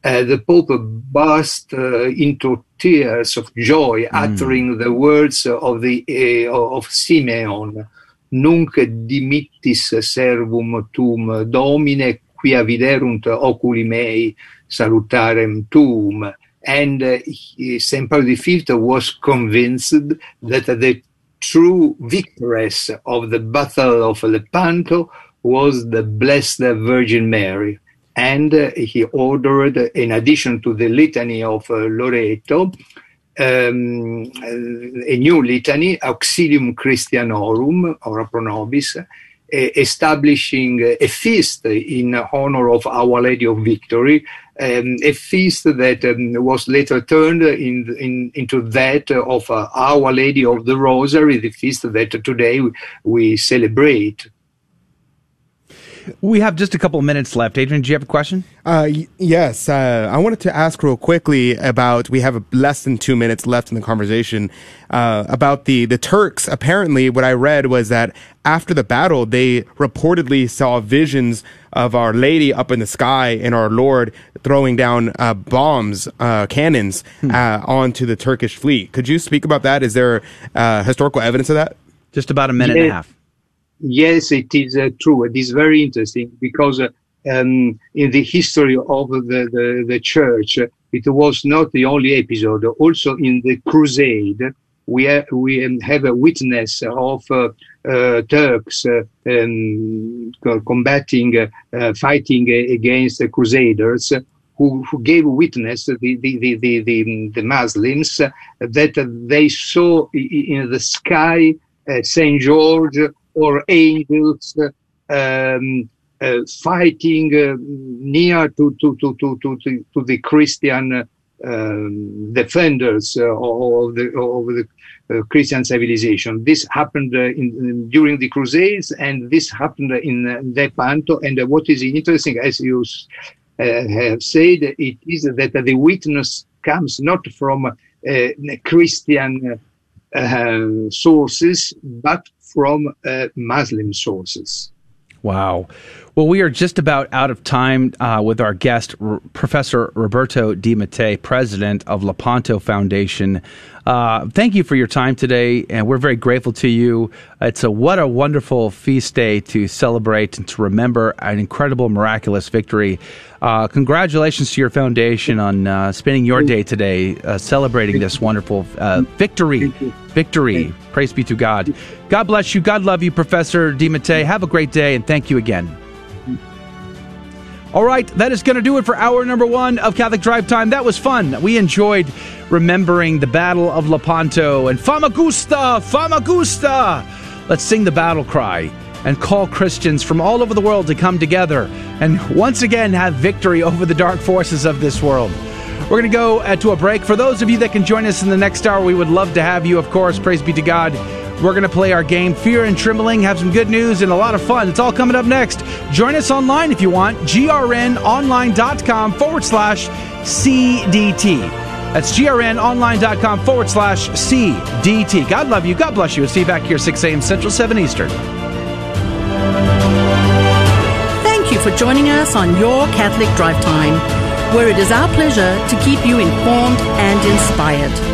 Uh, the Pope burst uh, eh, into tears of joy, mm. uttering the words of the uh, of Simeon: "Nunc dimittis servum tuum Domine, quia viderunt oculi mei salutarem tuum." And uh, he, Saint Paul V was convinced that the true victoress of the Battle of Lepanto was the Blessed Virgin Mary. And uh, he ordered, in addition to the litany of uh, Loreto, um, a new litany, Auxilium Christianorum, ora pro nobis, establishing a feast in honor of Our Lady of Victory, um, a feast that um, was later turned in, in, into that of uh, Our Lady of the Rosary, the feast that today we, we celebrate. We have just a couple of minutes left. Adrian, do you have a question? Uh, y- yes, uh, I wanted to ask real quickly about. We have less than two minutes left in the conversation uh, about the the Turks. Apparently, what I read was that after the battle, they reportedly saw visions of Our Lady up in the sky and our Lord throwing down uh, bombs, uh, cannons uh, onto the Turkish fleet. Could you speak about that? Is there uh, historical evidence of that? Just about a minute and a half. Yes, it is uh, true. It is very interesting because uh, um, in the history of the, the, the church, it was not the only episode. Also in the crusade, we, ha- we have a witness of uh, uh, Turks uh, um, combating, uh, fighting against the crusaders. Who, who gave witness the the the the, the, Muslims that they saw in the sky Saint George or angels uh, um, uh, fighting uh, near to to to to to, to, the Christian um, defenders uh, of the of the uh, Christian civilization. This happened uh, in, in- during the Crusades, and this happened in Lepanto. And what is interesting, as you have said, it is that the witness comes not from Christian sources, but from uh, Muslim sources. Wow. Well, we are just about out of time uh, with our guest, R- Professor Roberto de Mattei, president of Lepanto Foundation. Uh, thank you for your time today, and we're very grateful to you. It's a what a wonderful feast day to celebrate and to remember an incredible, miraculous victory. Uh, congratulations to your foundation on uh, spending your day today uh, celebrating this wonderful uh, victory. Victory. Praise be to God. God bless you. God love you, Professor de Mattei. Have a great day, and thank you again. All right, that is going to do it for hour number one of Catholic Drive Time. That was fun. We enjoyed remembering the Battle of Lepanto and Famagusta, Famagusta. Let's sing the battle cry and call Christians from all over the world to come together and once again have victory over the dark forces of this world. We're going to go uh, to a break. For those of you that can join us in the next hour, we would love to have you, of course. Praise be to God. We're going to play our game, Fear and Trembling, have some good news and a lot of fun. It's all coming up next. Join us online if you want, grnonline.com forward slash CDT. That's grnonline.com forward slash CDT. God love you. God bless you. We'll see you back here 6 a.m. Central, 7 Eastern. Thank you for joining us on Your Catholic Drive Time, where it is our pleasure to keep you informed and inspired.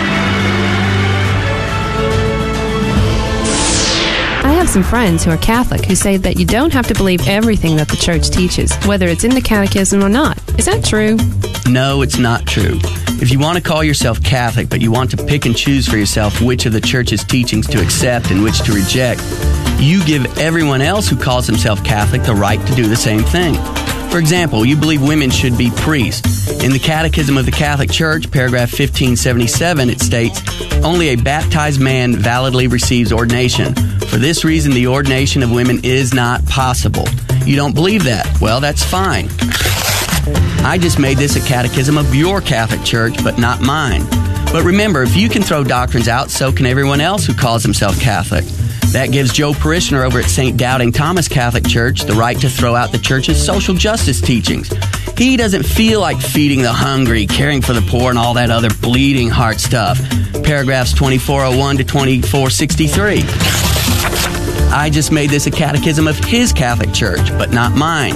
Some friends who are Catholic who say that you don't have to believe everything that the church teaches, whether it's in the catechism or not. Is that true? No, it's not true. If you want to call yourself Catholic, but you want to pick and choose for yourself which of the church's teachings to accept and which to reject, you give everyone else who calls himself Catholic the right to do the same thing. For example, you believe women should be priests. In the Catechism of the Catholic Church, paragraph 1577, it states, Only a baptized man validly receives ordination. For this reason, the ordination of women is not possible. You don't believe that? Well, that's fine. I just made this a catechism of your Catholic Church, but not mine. But remember, if you can throw doctrines out, so can everyone else who calls himself Catholic. That gives Joe Parishioner over at St. Doubting Thomas Catholic Church the right to throw out the church's social justice teachings. He doesn't feel like feeding the hungry, caring for the poor, and all that other bleeding heart stuff. Paragraphs 2401 to 2463. I just made this a catechism of his Catholic Church, but not mine.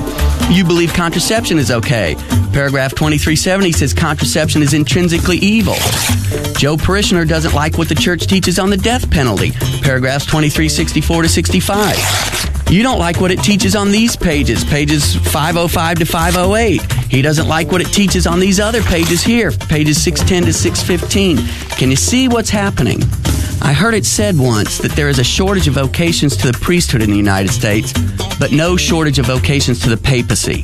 You believe contraception is okay. Paragraph 2370 says contraception is intrinsically evil. Joe Parishioner doesn't like what the church teaches on the death penalty. Paragraphs 2364 to 65. You don't like what it teaches on these pages, pages 505 to 508. He doesn't like what it teaches on these other pages here, pages 610 to 615. Can you see what's happening? I heard it said once that there is a shortage of vocations to the priesthood in the United States, but no shortage of vocations to the papacy.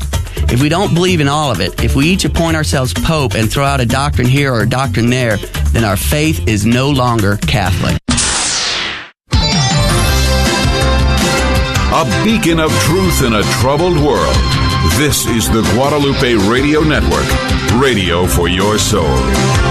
If we don't believe in all of it, if we each appoint ourselves Pope and throw out a doctrine here or a doctrine there, then our faith is no longer Catholic. A beacon of truth in a troubled world. This is the Guadalupe Radio Network, radio for your soul.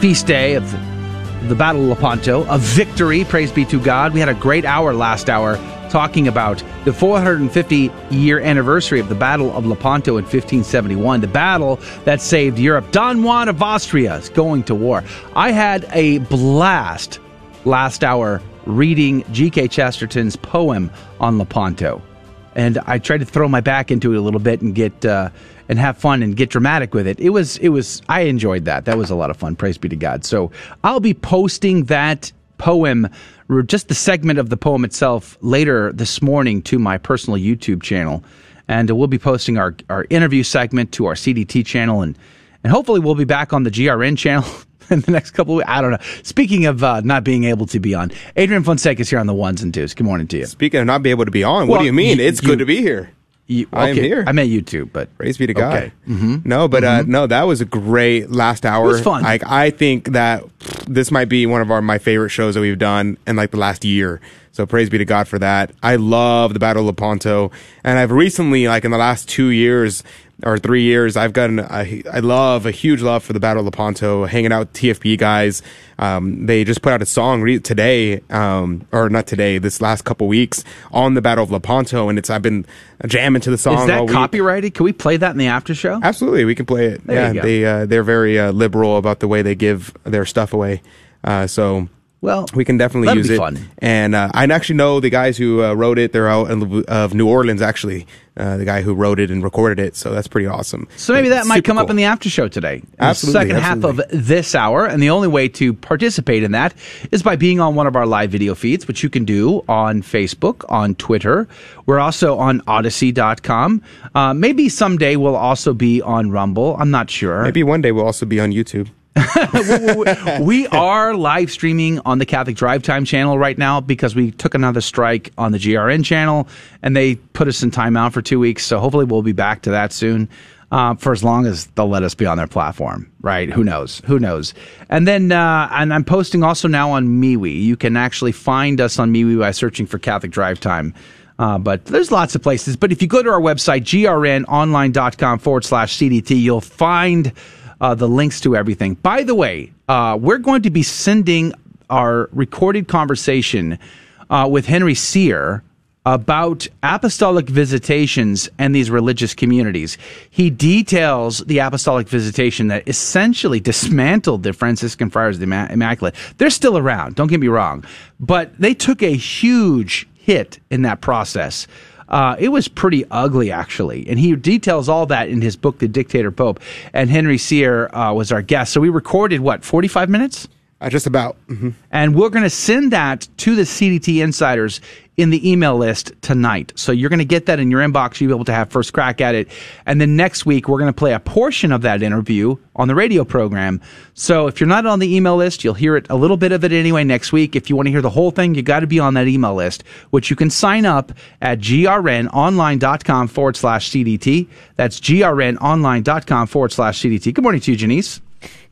feast day of the Battle of Lepanto, a victory, praise be to God. We had a great hour last hour talking about the 450 year anniversary of the Battle of Lepanto in 1571, the battle that saved Europe. Don Juan of Austria is going to war. I had a blast last hour reading G.K. Chesterton's poem on Lepanto. And I tried to throw my back into it a little bit and get uh, and have fun and get dramatic with it. It was it was I enjoyed that. That was a lot of fun. Praise be to God. So I'll be posting that poem, just the segment of the poem itself, later this morning to my personal YouTube channel, and we'll be posting our our interview segment to our CDT channel, and and hopefully we'll be back on the GRN channel. *laughs* *laughs* In the next couple of weeks. I don't know. Speaking of uh, not being able to be on, Adrian Fonseca is here on the ones and twos. Good morning to you. Speaking of not being able to be on, what do you mean? you- it's you- good to be here. You, I am okay, here. I meant YouTube, but Praise be to God. Okay. Mhm. No, but uh, Mhm. no, that was a great last hour. It was fun. Like I think that this might be one of our my favorite shows that we've done in like the last year. So praise be to God for that. I love the Battle of Lepanto, and I've recently, like in the last two years or three years, I've gotten I, I love a huge love for the Battle of Lepanto. Hanging out with TFP guys, um, they just put out a song re- today, um, or not today, this last couple weeks on the Battle of Lepanto, and it's I've been jamming to the song. Is that week. copyrighted? Can we play that in the after show? Absolutely, we can play it. There yeah, they uh, they're very uh, liberal about the way they give their stuff away. Uh, so well, we can definitely use it. fun. And uh, I actually know the guys who uh, wrote it. They're out of New Orleans, actually. Uh, the guy who wrote it and recorded it. So that's pretty awesome. So maybe that might come up in the after show today. Absolutely, second absolutely. half of this hour. And the only way to participate in that is by being on one of our live video feeds, which you can do on Facebook, on Twitter. We're also on Odysee.com. Uh, maybe someday we'll also be on Rumble. I'm not sure. Maybe one day we'll also be on YouTube. *laughs* we are live streaming on the Catholic Drive Time channel right now because we took another strike on the GRN channel and they put us in timeout for two weeks. So hopefully we'll be back to that soon. Uh, for as long as they'll let us be on their platform, right? Who knows? Who knows? And then, uh, and I'm posting also now on MeWe. You can actually find us on MeWe by searching for Catholic Drive Time. Uh, but there's lots of places. But if you go to our website, grnonline.com forward slash CDT, you'll find uh, the links to everything. By the way, uh, we're going to be sending our recorded conversation uh, with Henry Sire about apostolic visitations and these religious communities. He details the apostolic visitation that essentially *laughs* dismantled the Franciscan Friars of the Immaculate. They're still around, don't get me wrong, but they took a huge hit in that process. Uh, it was pretty ugly, actually. And he details all that in his book, The Dictator Pope. And Henry Sire uh, was our guest. So we recorded, what, 45 minutes? Uh, just about. hmm And we're going to send that to the CDT insiders in the email list tonight. So you're going to get that in your inbox. You'll be able to have first crack at it. And then next week, we're going to play a portion of that interview on the radio program. So if you're not on the email list, you'll hear it a little bit of it anyway next week. If you want to hear the whole thing, you got to be on that email list, which you can sign up at grnonline.com forward slash CDT. That's grnonline.com forward slash CDT. Good morning to you, Janice.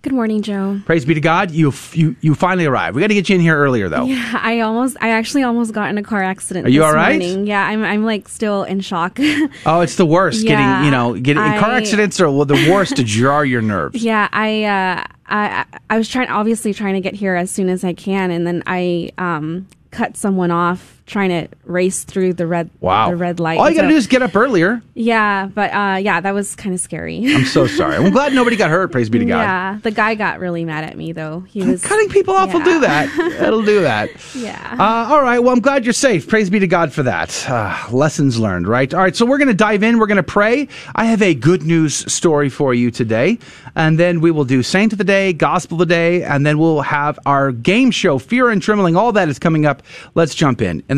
Good morning, Joe. Praise be to God. You you you finally arrived. We got to get you in here earlier though. Yeah, I almost, I actually almost got in a car accident. Are you this all right? morning. Yeah, I'm, I'm like still in shock. *laughs* Oh, it's the worst. Yeah, getting you know getting car accidents are the worst to jar your nerves. yeah, I, uh, I, I- I was trying, obviously trying to get here as soon as I can, and then I um, cut someone off trying to race through the red, Wow. the red light. All you got to So- do is get up earlier. Yeah, but uh, yeah, that was kind of scary. *laughs* I'm so sorry. I'm glad nobody got hurt. Praise be to God. Yeah, the guy got really mad at me though. He was Cutting people off will do that. It'll do that. *laughs* Yeah. Uh, all right. Well, I'm glad you're safe. Praise be to God for that. Uh, lessons learned, right? All right. So we're going to dive in. We're going to pray. I have a good news story for you today. And then we will do Saint of the Day, Gospel of the Day, and then we'll have our game show, Fear and Trembling. All that is coming up. Let's jump in. In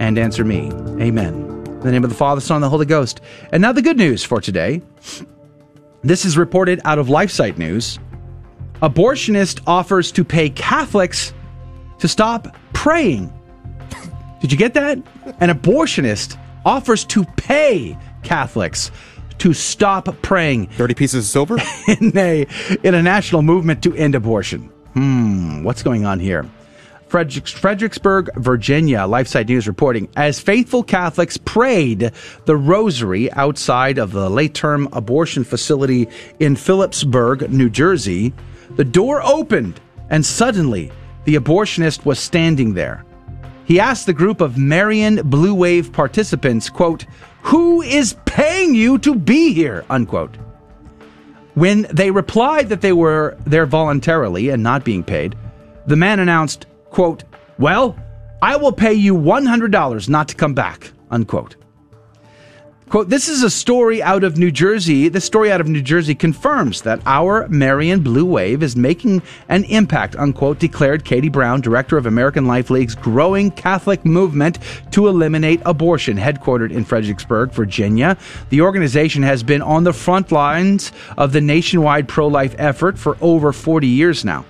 and answer me. Amen. In the name of the Father, Son, and the Holy Ghost. And now the good news for today. This is reported out of LifeSite News. Abortionist offers to pay Catholics to stop praying. Did you get that? An abortionist offers to pay Catholics to stop praying. 30 pieces of silver? *laughs* in a in a national movement to end abortion. Hmm, what's going on here? Fredericks- Fredericksburg, Virginia, LifeSite News reporting as faithful Catholics prayed the rosary outside of the late term abortion facility in Phillipsburg, New Jersey, the door opened and suddenly the abortionist was standing there. He asked the group of Marian Blue Wave participants, quote, Who is paying you to be here? Unquote. When they replied that they were there voluntarily and not being paid, the man announced, quote, Well, I will pay you $100 not to come back, unquote. Quote, this is a story out of New Jersey. The story out of New Jersey confirms that our Marian Blue Wave is making an impact, unquote, declared Katie Brown, director of American Life League's growing Catholic movement to eliminate abortion, headquartered in Fredericksburg, Virginia. The organization has been on the front lines of the nationwide pro life effort for over 40 years now.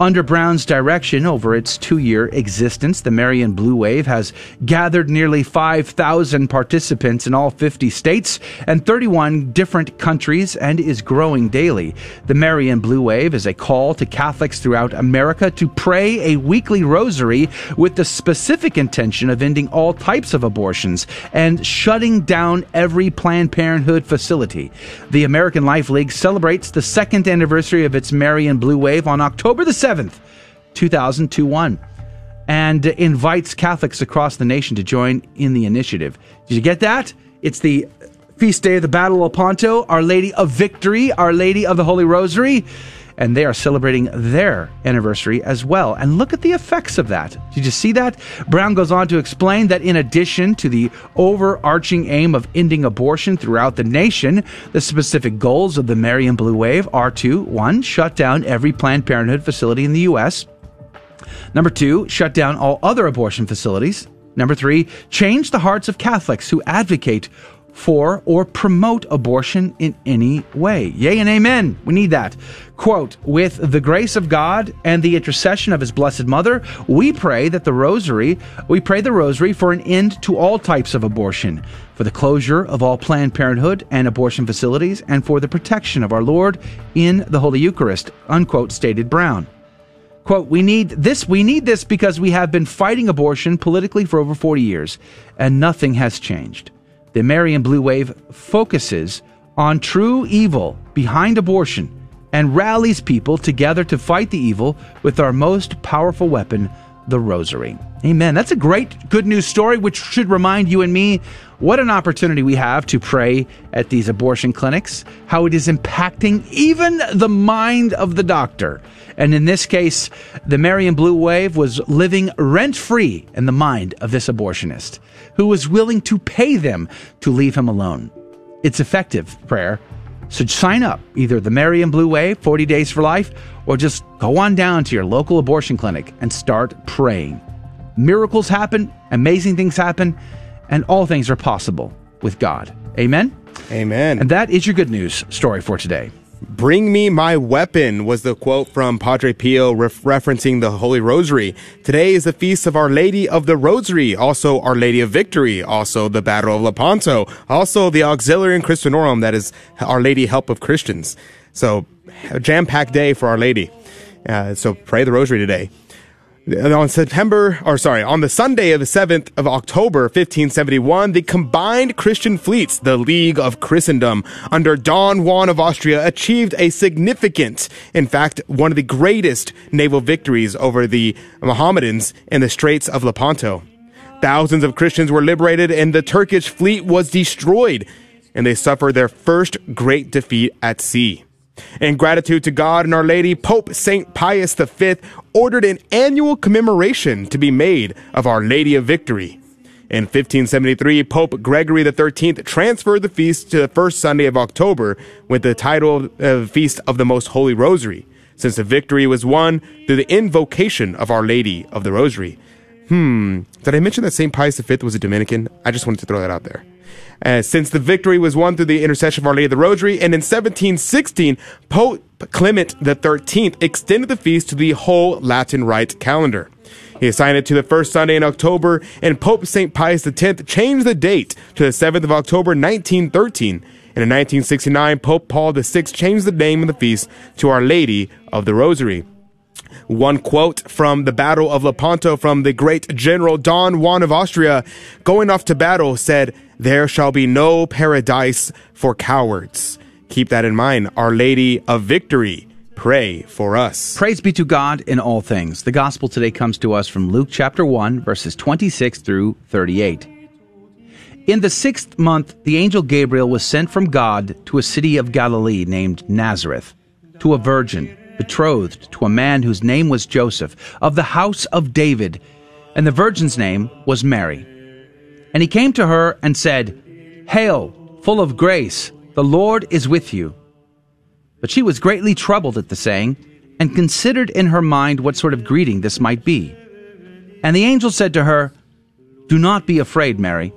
Under Brown's direction over its two year existence, the Marian Blue Wave has gathered nearly 5,000 participants in all 50 states and 31 different countries and is growing daily. The Marian Blue Wave is a call to Catholics throughout America to pray a weekly rosary with the specific intention of ending all types of abortions and shutting down every Planned Parenthood facility. The American Life League celebrates the second anniversary of its Marian Blue Wave on October the 7th, 2021, and invites Catholics across the nation to join in the initiative. Did you get that? It's the feast day of the Battle of Ponto, Our Lady of Victory, Our Lady of the Holy Rosary. And they are celebrating their anniversary as well. And look at the effects of that. Did you see that? Brown goes on to explain that in addition to the overarching aim of ending abortion throughout the nation, the specific goals of the Marian Blue Wave are to one, shut down every Planned Parenthood facility in the U.S., Number two, shut down all other abortion facilities. Number three, change the hearts of Catholics who advocate for or promote abortion in any way. Yea and amen. We need that. Quote, with the grace of God and the intercession of his blessed mother, we pray that the rosary, we pray the rosary for an end to all types of abortion, for the closure of all Planned Parenthood and abortion facilities, and for the protection of our Lord in the Holy Eucharist, unquote, stated Brown. Quote, we need this we need this because we have been fighting abortion politically for over 40 years and nothing has changed. The Marian Blue Wave focuses on true evil behind abortion and rallies people together to fight the evil with our most powerful weapon, the rosary. Amen. That's a great good news story which should remind you and me what an opportunity we have to pray at these abortion clinics, how it is impacting even the mind of the doctor. And in this case, the Marian Blue Wave was living rent free in the mind of this abortionist who was willing to pay them to leave him alone. It's effective prayer So sign up, either the Marian Blue Wave, 40 Days for Life, or just go on down to your local abortion clinic and start praying. Miracles happen, amazing things happen, and all things are possible with God. Amen? Amen. And that is your good news story for today. Bring me my weapon was the quote from Padre Pio ref- referencing the Holy Rosary. Today is the feast of Our Lady of the Rosary, also Our Lady of Victory, also the Battle of Lepanto, also the Auxilium Christianorum, that is Our Lady Help of Christians. So, jam-packed day for Our Lady. Uh, so pray the Rosary today on September, or sorry, on the Sunday of the 7th of October, 1571, the combined Christian fleets, the League of Christendom, under Don Juan of Austria, achieved a significant, in fact, one of the greatest naval victories over the Mohammedans in the Straits of Lepanto. Thousands of Christians were liberated and the Turkish fleet was destroyed, and they suffered their first great defeat at sea. In gratitude to God and Our Lady, Pope St. Pius V ordered an annual commemoration to be made of Our Lady of Victory. In 1573, Pope Gregory XIII transferred the feast to the first Sunday of October with the title of Feast of the Most Holy Rosary, since the victory was won through the invocation of Our Lady of the Rosary. Hmm, did I mention that St. Pius V was a Dominican? I just wanted to throw that out there. Uh, since the victory was won through the intercession of Our Lady of the Rosary, and in 1716, Pope Clement XIII extended the feast to the whole Latin Rite calendar. He assigned it to the first Sunday in October, and Pope St. Pius X changed the date to the 7th of October 1913. And in 1969, Pope Paul VI changed the name of the feast to Our Lady of the Rosary. One quote from the Battle of Lepanto from the great General Don Juan of Austria, going off to battle, said, There shall be no paradise for cowards. Keep that in mind. Our Lady of Victory, pray for us. Praise be to God in all things. The gospel today comes to us from Luke chapter 1, verses 26 through 38. In the sixth month, the angel Gabriel was sent from God to a city of Galilee named Nazareth, to a virgin betrothed to a man whose name was Joseph, of the house of David, and the virgin's name was Mary. And he came to her and said, Hail, full of grace, the Lord is with you. But she was greatly troubled at the saying, and considered in her mind what sort of greeting this might be. And the angel said to her, Do not be afraid, Mary,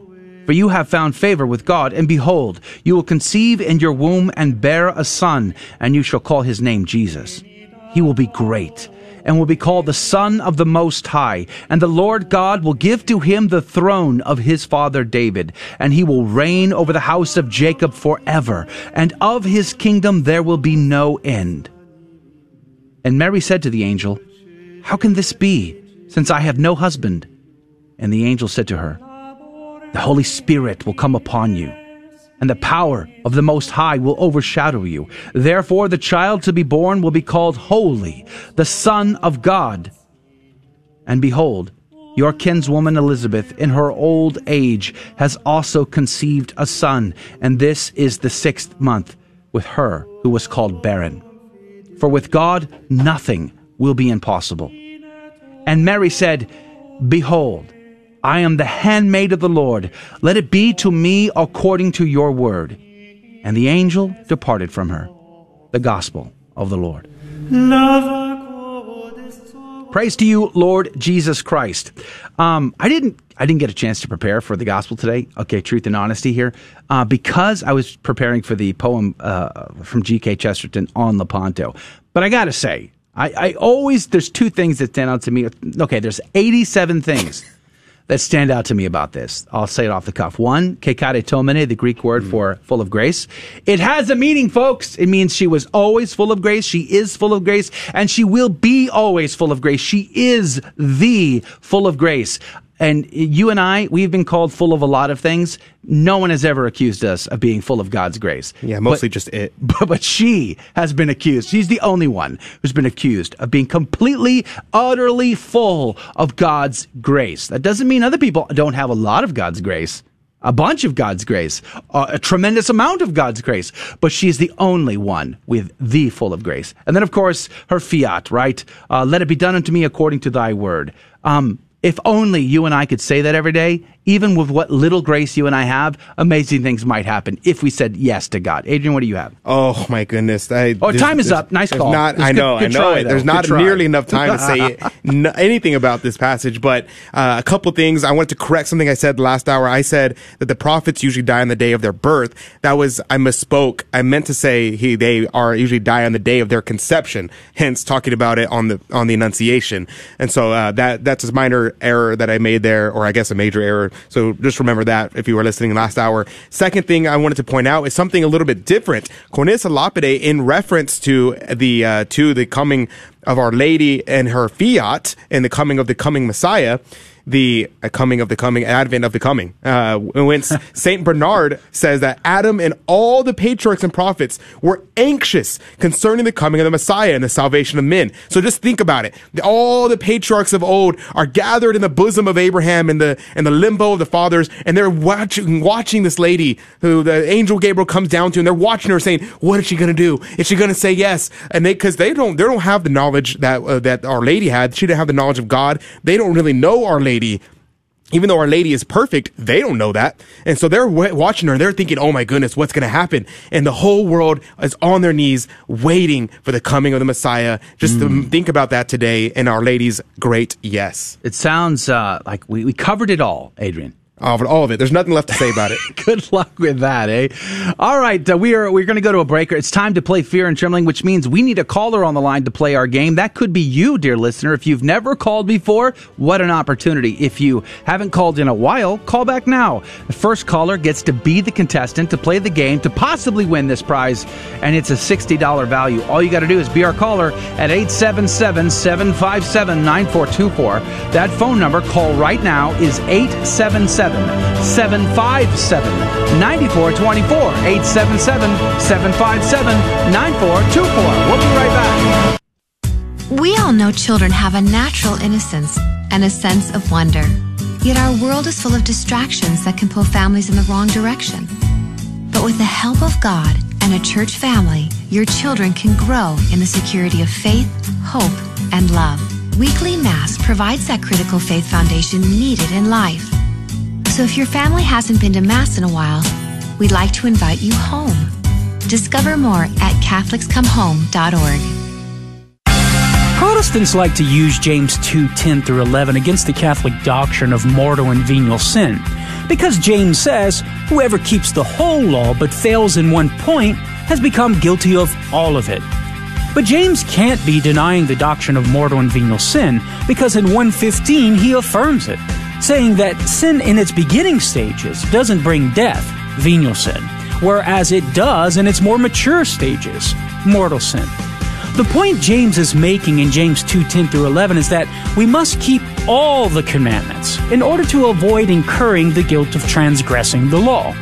for you have found favor with God, and behold, you will conceive in your womb and bear a son, and you shall call his name Jesus. He will be great and will be called the Son of the Most High. And the Lord God will give to him the throne of his father David, and he will reign over the house of Jacob forever, and of his kingdom there will be no end. And Mary said to the angel, How can this be, since I have no husband? And the angel said to her, The Holy Spirit will come upon you and the power of the Most High will overshadow you. Therefore, the child to be born will be called Holy, the Son of God. And behold, your kinswoman Elizabeth, in her old age, has also conceived a son, and this is the sixth month with her who was called barren. For with God nothing will be impossible. And Mary said, Behold, I am the handmaid of the Lord. Let it be to me according to your word. And the angel departed from her. The gospel of the Lord. Praise to you, Lord Jesus Christ. Um, I didn't. I didn't get a chance to prepare for the gospel today. Okay, truth and honesty here, uh, because I was preparing for the poem uh, from G.K. Chesterton on Lepanto. But I got to say, I, I always there's two things that stand out to me. Okay, there's 87 things that stand out to me about this. I'll say it off the cuff. One, kecharitomene, the Greek word mm. for full of grace. It has a meaning, folks. It means she was always full of grace. She is full of grace and she will be always full of grace. She is the full of grace. And you and I, we've been called full of a lot of things. No one has ever accused us of being full of God's grace. Yeah, mostly but, just it. But, *laughs* but she has been accused. She's the only one who's been accused of being completely, utterly full of God's grace. That doesn't mean other people don't have a lot of God's grace a bunch of God's grace, uh, a tremendous amount of God's grace, but she's the only one with the full of grace. And then, of course, her fiat, right? Uh, Let it be done unto me according to thy word. Um, if only you and I could say that every day, even with what little grace you and I have, amazing things might happen if we said yes to God. Adrian, what do you have? Oh my goodness! I, Oh, time is up. Nice call. Not, I good- know, good I know. try. There's not nearly enough time to say *laughs* n- anything about this passage, but uh, a couple things. I wanted to correct something I said last hour. I said that the prophets usually die on the day of their birth. That was I misspoke. I meant to say he they are usually die on the day of their conception. Hence, talking about it on the on the Annunciation. And so uh, that that's a minor error that I made there, or I guess a major error. So just remember that if you were listening last hour. Second thing I wanted to point out is something a little bit different. Cornelius Lapide, in reference to the uh, to the coming of Our Lady and her fiat and the coming of the coming Messiah. The uh, coming of the coming, advent of the coming. Uh, when *laughs* Saint Bernard says that Adam and all the patriarchs and prophets were anxious concerning the coming of the Messiah and the salvation of men. So just think about it. All the patriarchs of old are gathered in the bosom of Abraham in the in the limbo of the fathers, and they're watching watching this lady who the angel Gabriel comes down to, and they're watching her saying, "What is she going to do? Is she going to say yes?" And they because they don't they don't have the knowledge that uh, that Our Lady had. She didn't have the knowledge of God. They don't really know Our Lady even though Our Lady is perfect, they don't know that. And so they're watching her and they're thinking, oh my goodness, what's going to happen? And the whole world is on their knees waiting for the coming of the Messiah. Just to think about that today and Our Lady's great yes. It sounds uh, like we, we covered it all, Adrian. All of it, all of it. There's nothing left to say about it. *laughs* Good luck with that, eh? All right, uh, we are we're going to go to a breaker. It's time to play Fear and Trembling, which means we need a caller on the line to play our game. That could be you, dear listener. If you've never called before, what an opportunity! If you haven't called in a while, call back now. The first caller gets to be the contestant to play the game to possibly win this prize, and it's a sixty dollar value. All you got to do is be our caller at 877-757-9424. That phone number, call right now, is 877 757 9424. 877 757 9424. We'll be right back. We all know children have a natural innocence and a sense of wonder. Yet our world is full of distractions that can pull families in the wrong direction. But with the help of God and a church family, your children can grow in the security of faith, hope, and love. Weekly Mass provides that critical faith foundation needed in life. So if your family hasn't been to Mass in a while, we'd like to invite you home. Discover more at CatholicsComeHome.org. Protestants like to use James 2 10 through 11 against the Catholic doctrine of mortal and venial sin. Because James says, whoever keeps the whole law but fails in one point has become guilty of all of it. But James can't be denying the doctrine of mortal and venial sin because in 115 he affirms it, saying that sin in its beginning stages doesn't bring death, venial sin, whereas it does in its more mature stages, mortal sin. The point James is making in James 2:10 through 11 is that we must keep all the commandments in order to avoid incurring the guilt of transgressing the law.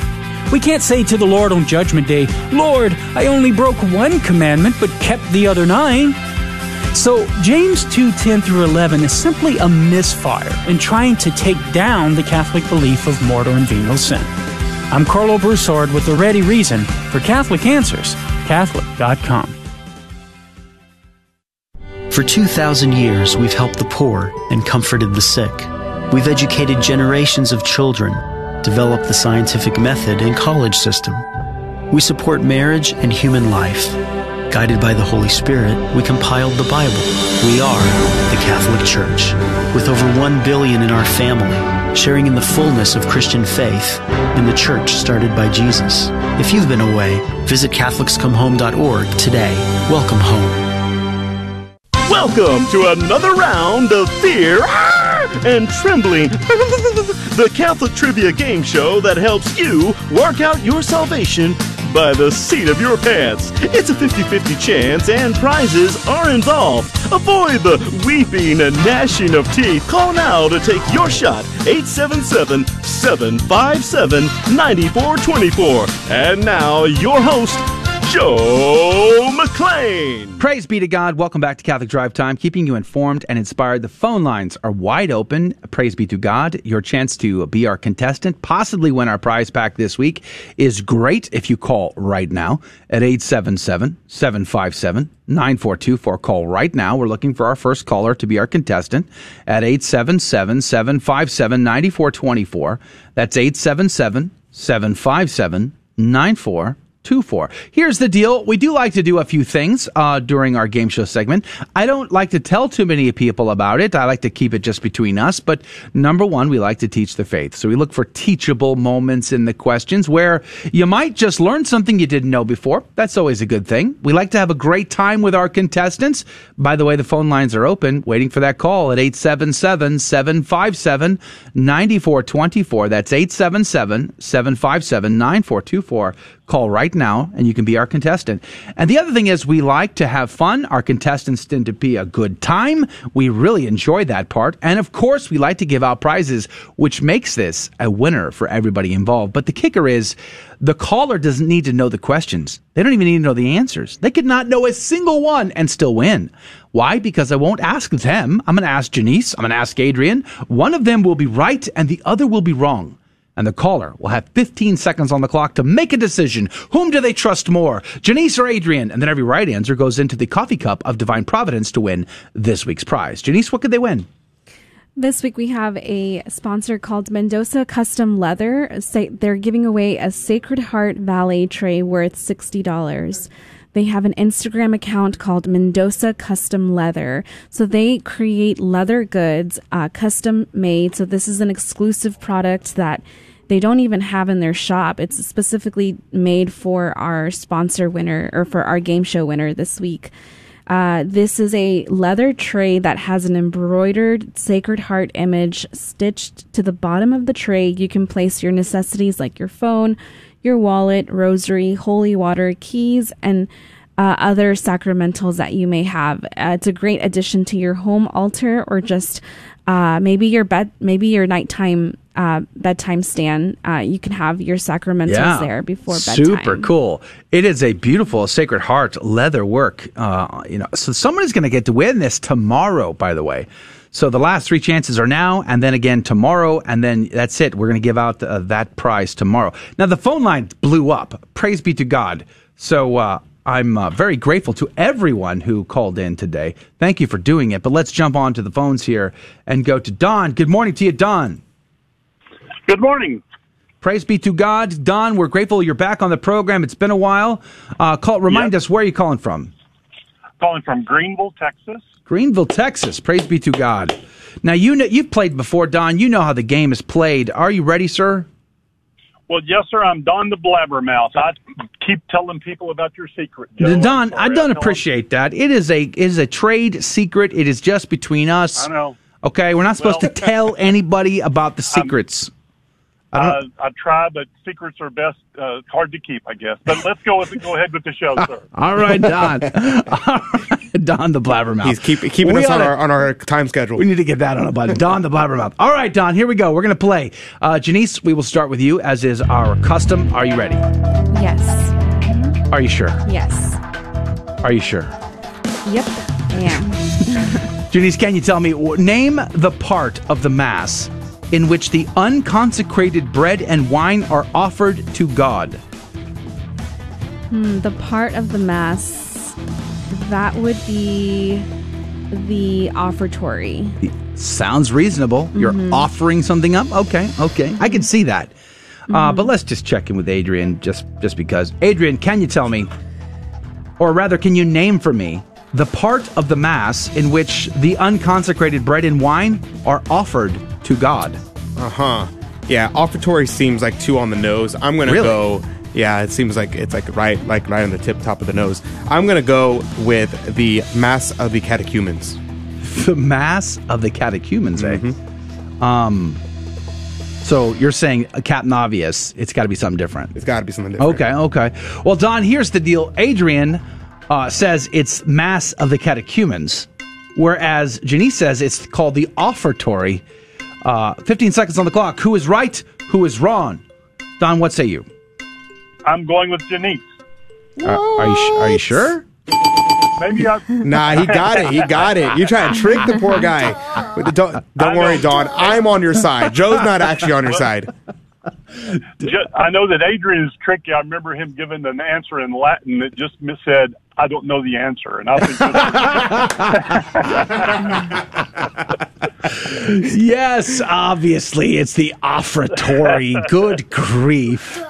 We can't say to the Lord on judgment day, "Lord, I only broke one commandment but kept the other 9." So, James 2:10 through 11 is simply a misfire in trying to take down the Catholic belief of mortal and venial sin. I'm Karlo Broussard with the ready reason for Catholic Answers, catholic.com. For 2,000 years, we've helped the poor and comforted the sick. We've educated generations of children, developed the scientific method and college system. We support marriage and human life. Guided by the Holy Spirit, we compiled the Bible. We are the Catholic Church, with over 1 billion in our family, sharing in the fullness of Christian faith in the church started by Jesus. If you've been away, visit CatholicsComeHome.org today. Welcome home. Welcome to another round of Fear and Trembling, *laughs* the Catholic trivia game show that helps you work out your salvation by the seat of your pants. It's a 50 50 chance, and prizes are involved. Avoid the weeping and gnashing of teeth. Call now to take your shot 877 757 9424. And now, your host, Joe McClain. Praise be to God. Welcome back to Catholic Drive Time, keeping you informed and inspired. The phone lines are wide open. Praise be to God. Your chance to be our contestant, possibly win our prize pack this week, is great if you call right now at 877 757 9424. Call right now. We're looking for our first caller to be our contestant at 877 757 9424. That's 877 757 9424. 24. Here's the deal. We do like to do a few things uh, during our game show segment. I don't like to tell too many people about it. I like to keep it just between us. But number one, we like to teach the faith. So we look for teachable moments in the questions where you might just learn something you didn't know before. That's always a good thing. We like to have a great time with our contestants. By the way, the phone lines are open, waiting for that call at 877 757 9424. That's 877 757 9424. Call right now and you can be our contestant. And the other thing is we like to have fun. Our contestants tend to be a good time. We really enjoy that part. And of course, we like to give out prizes, which makes this a winner for everybody involved. But the kicker is the caller doesn't need to know the questions. They don't even need to know the answers. They could not know a single one and still win. Why? Because I won't ask them. I'm going to ask Janice. I'm going to ask Adrian. One of them will be right and the other will be wrong and the caller will have 15 seconds on the clock to make a decision. Whom do they trust more, Janice or Adrian? And then every right answer goes into the coffee cup of divine providence to win this week's prize. Janice, what could they win? This week we have a sponsor called Mendoza Custom Leather. They're giving away a Sacred Heart Valet tray worth $60. They have an Instagram account called Mendoza Custom Leather. So they create leather goods, uh, custom made. So this is an exclusive product that they don't even have in their shop. It's specifically made for our sponsor winner or for our game show winner this week. Uh, this is a leather tray that has an embroidered Sacred Heart image stitched to the bottom of the tray. You can place your necessities like your phone, your wallet, rosary, holy water, keys, and uh, other sacramentals that you may have. Uh, it's a great addition to your home altar or just uh, maybe your bed, maybe your nighttime uh, bedtime stand. Uh, you can have your sacramentals Yeah. there before bedtime. Super cool. It is a beautiful Sacred Heart leather work. Uh, you know, so someone is going to get to win this tomorrow. By the way, so the last three chances are now, and then again tomorrow, and then that's it. We're going to give out uh, that prize tomorrow. Now the phone line blew up. Praise be to God. So. Uh, I'm uh, very grateful to everyone who called in today. Thank you for doing it. But let's jump on to the phones here and go to Don. Good morning to you, Don. Good morning. Praise be to God. Don, we're grateful you're back on the program. It's been a while. Uh, call, remind us, where are you calling from? Calling from Greenville, Texas. Greenville, Texas. Praise be to God. Now, you know, you've played before, Don. You know how the game is played. Are you ready, sir? Well, yes, sir. I'm Don the Blabbermouth. I keep telling people about your secret. Joe. Don, I don't appreciate that. It is a it is a trade secret. It is just between us. I know. Okay, we're not supposed Well- to *laughs* tell anybody about the secrets. I Uh, I try, but secrets are best uh, hard to keep, I guess. But let's go with go ahead with the show, sir. *laughs* all right, Don. all right, *laughs* *laughs* Don the blabbermouth. He's keep, keeping We us on oughta- our on our time schedule. We need to get that on a button. Don the Blabbermouth. All right, Don, here we go. We're going to play. Uh, Janice, we will start with you, as is our custom. Are you ready? Yes. Are you sure? Yes. Are you sure? Yep. I am. Janice, can you tell me, name the part of the Mass in which the unconsecrated bread and wine are offered to God? Hmm, the part of the mass that would be the offertory. Sounds reasonable. You're Mhm. offering something up. Okay, okay, I can see that. Mm-hmm. Uh, but let's just check in with Adrian, just just because. Adrian, can you tell me, or rather, can you name for me the part of the mass in which the unconsecrated bread and wine are offered to God? Uh huh. Yeah, offertory seems like two on the nose. I'm gonna Really? go. Yeah, it seems like it's like right, like right on the tip top of the nose. I'm gonna go with the mass of the catechumens. *laughs* The mass of the catechumens, eh? Mm-hmm. Um. So you're saying a Obvious? It's got to be something different. It's got to be something different. Okay, okay. Well, Don, here's the deal. Adrian uh, says it's Mass of the Catechumens, whereas Janice says it's called the Offertory. Uh, 15 seconds on the clock. Who is right? Who is wrong? Don, what say you? I'm going with Janice. Are, are you su- are you sure? Maybe I. *laughs* Nah, he got it. He got it. You're trying to trick the poor guy. But Don't, don't worry, Don. I'm on your side. Joe's not actually on your side. *laughs* I know that Adrian is tricky. I remember him giving an answer in Latin that just said, "I don't know the answer," and I think *laughs* yes, obviously it's the offertory. Good grief.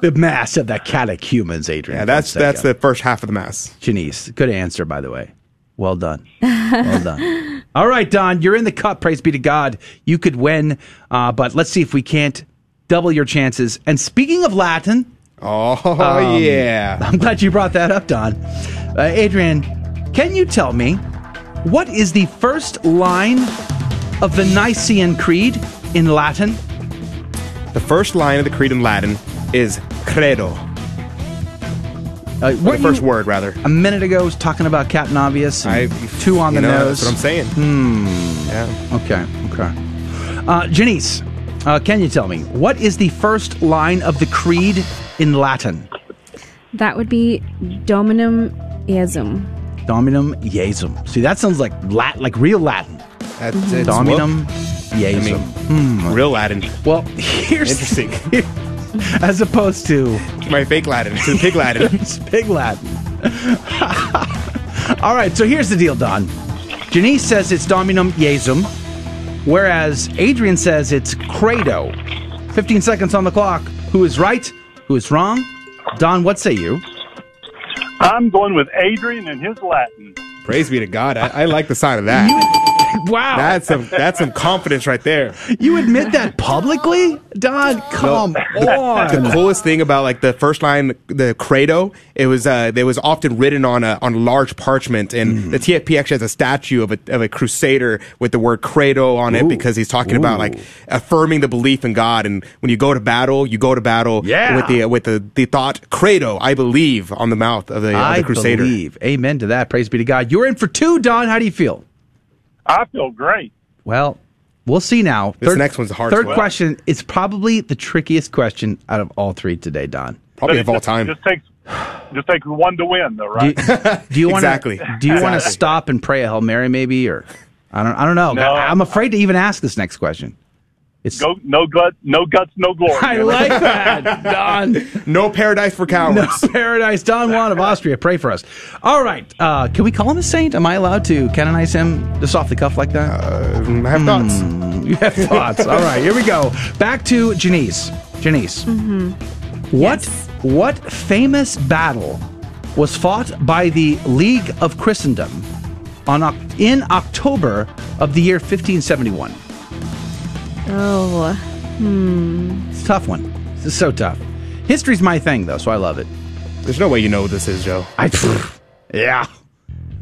The mass of the catechumens, Adrian. Yeah, that's that's the first half of the mass. Janice, good answer, by the way. Well done. Well done. *laughs* All right, Don, you're in the cup. Praise be to God. You could win, uh, but let's see if we can't double your chances. And speaking of Latin, oh um, yeah, I'm glad you brought that up, Don. Uh, Adrian, can you tell me what is the first line of the Nicene Creed in Latin? The first line of the creed in Latin is credo. Uh, the first you word, rather. A minute ago, was talking about Captain Obvious. and two on you the know, nose. That's what I'm saying. Hmm. Yeah. Okay. Okay. Uh, Janice, uh, can you tell me what is the first line of the creed in Latin? That would be Dominum Iesum. Dominum Iesum. See, that sounds like Lat, like real Latin. That's Mhm. Dominum well, Iesum. I mean, real Latin. Well, here's interesting. *laughs* as opposed to my fake Latin, to pig Latin. *laughs* it's pig Latin. *laughs* All right, so here's the deal, Don. Janice says it's Dominum Iesum, whereas Adrian says it's Credo. 15 seconds on the clock. Who is right? Who is wrong? Don, what say you? I'm going with Adrian and his Latin. Praise be to God. I, I like the sign of that. Wow, that's some that's some confidence right there. You admit that publicly, Don? Come on. The coolest thing about like the first line, the credo, it was uh, it was often written on a on large parchment, and Mm. the TFP actually has a statue of a of a crusader with the word credo on it because he's talking about like affirming the belief in God. And when you go to battle, you go to battle Yeah. with the with the the thought credo, I believe, on the mouth of the, of I the crusader. believe. Amen to that. Praise be to God. You're in for two, Don. How do you feel? I feel great. Well, we'll see now. This next one's the hardest Third one. question is probably the trickiest question out of all three today, Don. Probably of it all just- time. Just takes just takes one to win, though, right? Do you want Exactly. to? Do you want to stop and pray a hail mary, maybe, or I don't? I don't know. No. I, am afraid to even ask this next question. It's Go, no gut, no guts, no glory. *laughs* I man. like that, Don. *laughs* No paradise for cowards. No paradise. Don Juan of Austria, pray for us. All right. Uh, can we call him a saint? Am I allowed to canonize him just off the cuff like that? Uh, I have thoughts. Hmm, *laughs* you have thoughts. All right. Here we go. Back to Janice. Janice. Mm-hmm. What what famous battle was fought by the League of Christendom on in October of the year 1571? Oh, hmm. It's a tough one. This is so tough. History's my thing, though, so I love it. There's no way you know what this is, Joe. I, *laughs* yeah.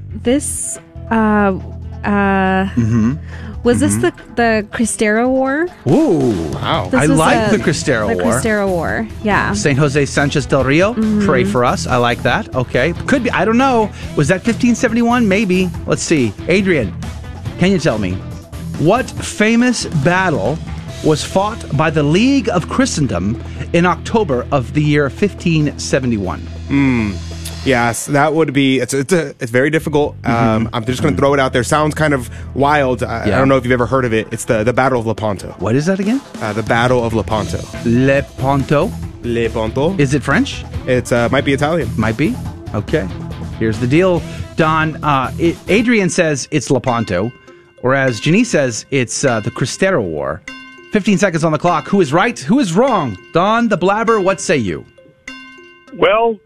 This, uh, uh, Mm-hmm. was this the the Cristero War? Ooh, wow! This I was, like the Cristero the War. Cristero War, yeah. Saint Jose Sanchez del Rio, Mhm. pray for us. I like that. Okay, could be. I don't know. Was that 1571? Maybe. Let's see. Adrian, can you tell me what famous battle was fought by the League of Christendom in October of the year 1571? Hmm. Yes, that would be. It's it's, a, it's very difficult. Um, I'm just going to throw it out there. Sounds kind of wild. I, I Mm-hmm. Don't know if you've ever heard of it. It's the the Battle of Lepanto. What is that again? Uh, the Battle of Lepanto. Lepanto. Lepanto. Is it French? It's uh, might be Italian. Might be. Okay. Here's the deal, Don. Uh, it, Adrian says it's Lepanto, whereas Janice says it's uh, the Cristero War. 15 seconds on the clock. Who is right? Who is wrong? Don, the blabber, what say you? Well,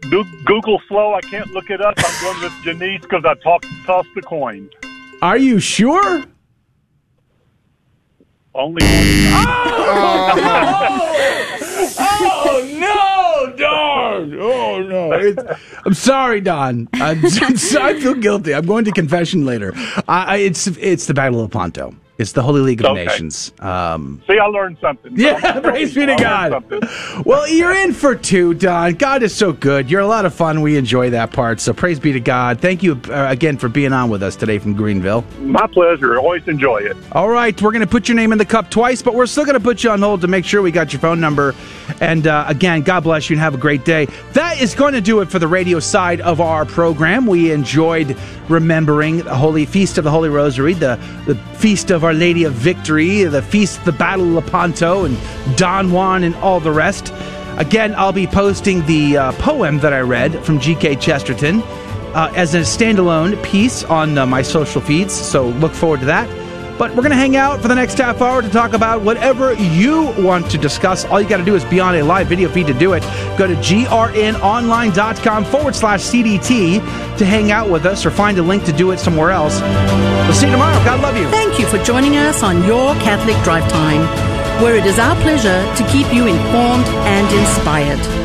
Google slow. I can't look it up. I'm going with Janice because I talked, tossed the coin. Are you sure? Only one. oh no, Don! Oh, oh no! It's, I'm sorry, Don. I'm, *laughs* I feel guilty. I'm going to confession later. It's it's the Battle of Lepanto. It's the Holy League of Okay. Nations. Um, See, I learned something. *laughs* Yeah, *laughs* praise be to God. well, you're in for two, Don. God is so good. You're a lot of fun. We enjoy that part. So praise be to God. Thank you uh, again for being on with us today from Greenville. My pleasure. Always enjoy it. All right, we're going to put your name in the cup twice, but we're still going to put you on hold to make sure we got your phone number. And uh, again, God bless you and have a great day. That is going to do it for the radio side of our program. We enjoyed remembering the Holy Feast of the Holy Rosary, the, the Feast of Our Lady of Victory, the Feast the Battle of Lepanto, and Don Juan, and all the rest. Again, I'll be posting the uh, poem that I read from G.K. Chesterton uh, as a standalone piece on uh, my social feeds. So look forward to that. But we're going to hang out for the next half hour to talk about whatever you want to discuss. All you got to do is be on a live video feed to do it. Go to grnonline.com forward slash CDT to hang out with us or find a link to do it somewhere else. We'll see you tomorrow. God love you. Thank you for joining us on Your Catholic Drive Time, where it is our pleasure to keep you informed and inspired.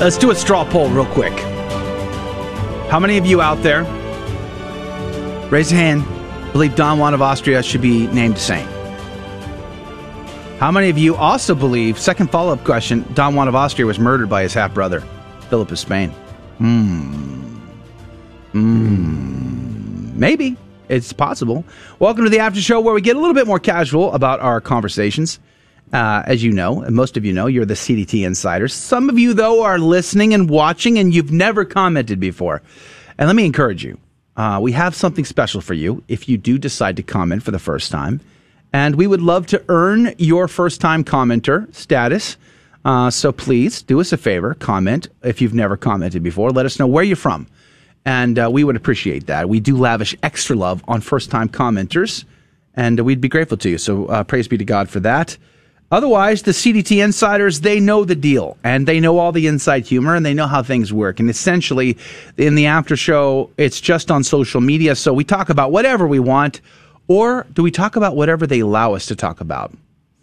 Let's do a straw poll real quick. How many of you out there, raise a hand, believe Don Juan of Austria should be named saint? How many of you also believe, second follow up question, Don Juan of Austria was murdered by his half brother, Philip of Spain? Hmm. Hmm. Maybe. It's possible. Welcome to the after show where we get a little bit more casual about our conversations. Uh, as you know, and most of you know, you're the CDT insiders. Some of you, though, are listening and watching and you've never commented before. And let me encourage you uh, we have something special for you if you do decide to comment for the first time. And we would love to earn your first time commenter status. Uh, so please do us a favor, comment if you've never commented before. Let us know where you're from. And uh, we would appreciate that. We do lavish extra love on first time commenters, and we'd be grateful to you. So uh, praise be to God for that. Otherwise, the CDT insiders, they know the deal and they know all the inside humor and they know how things work. And essentially, in the after show, it's just on social media. So we talk about whatever we want, or do we talk about whatever they allow us to talk about?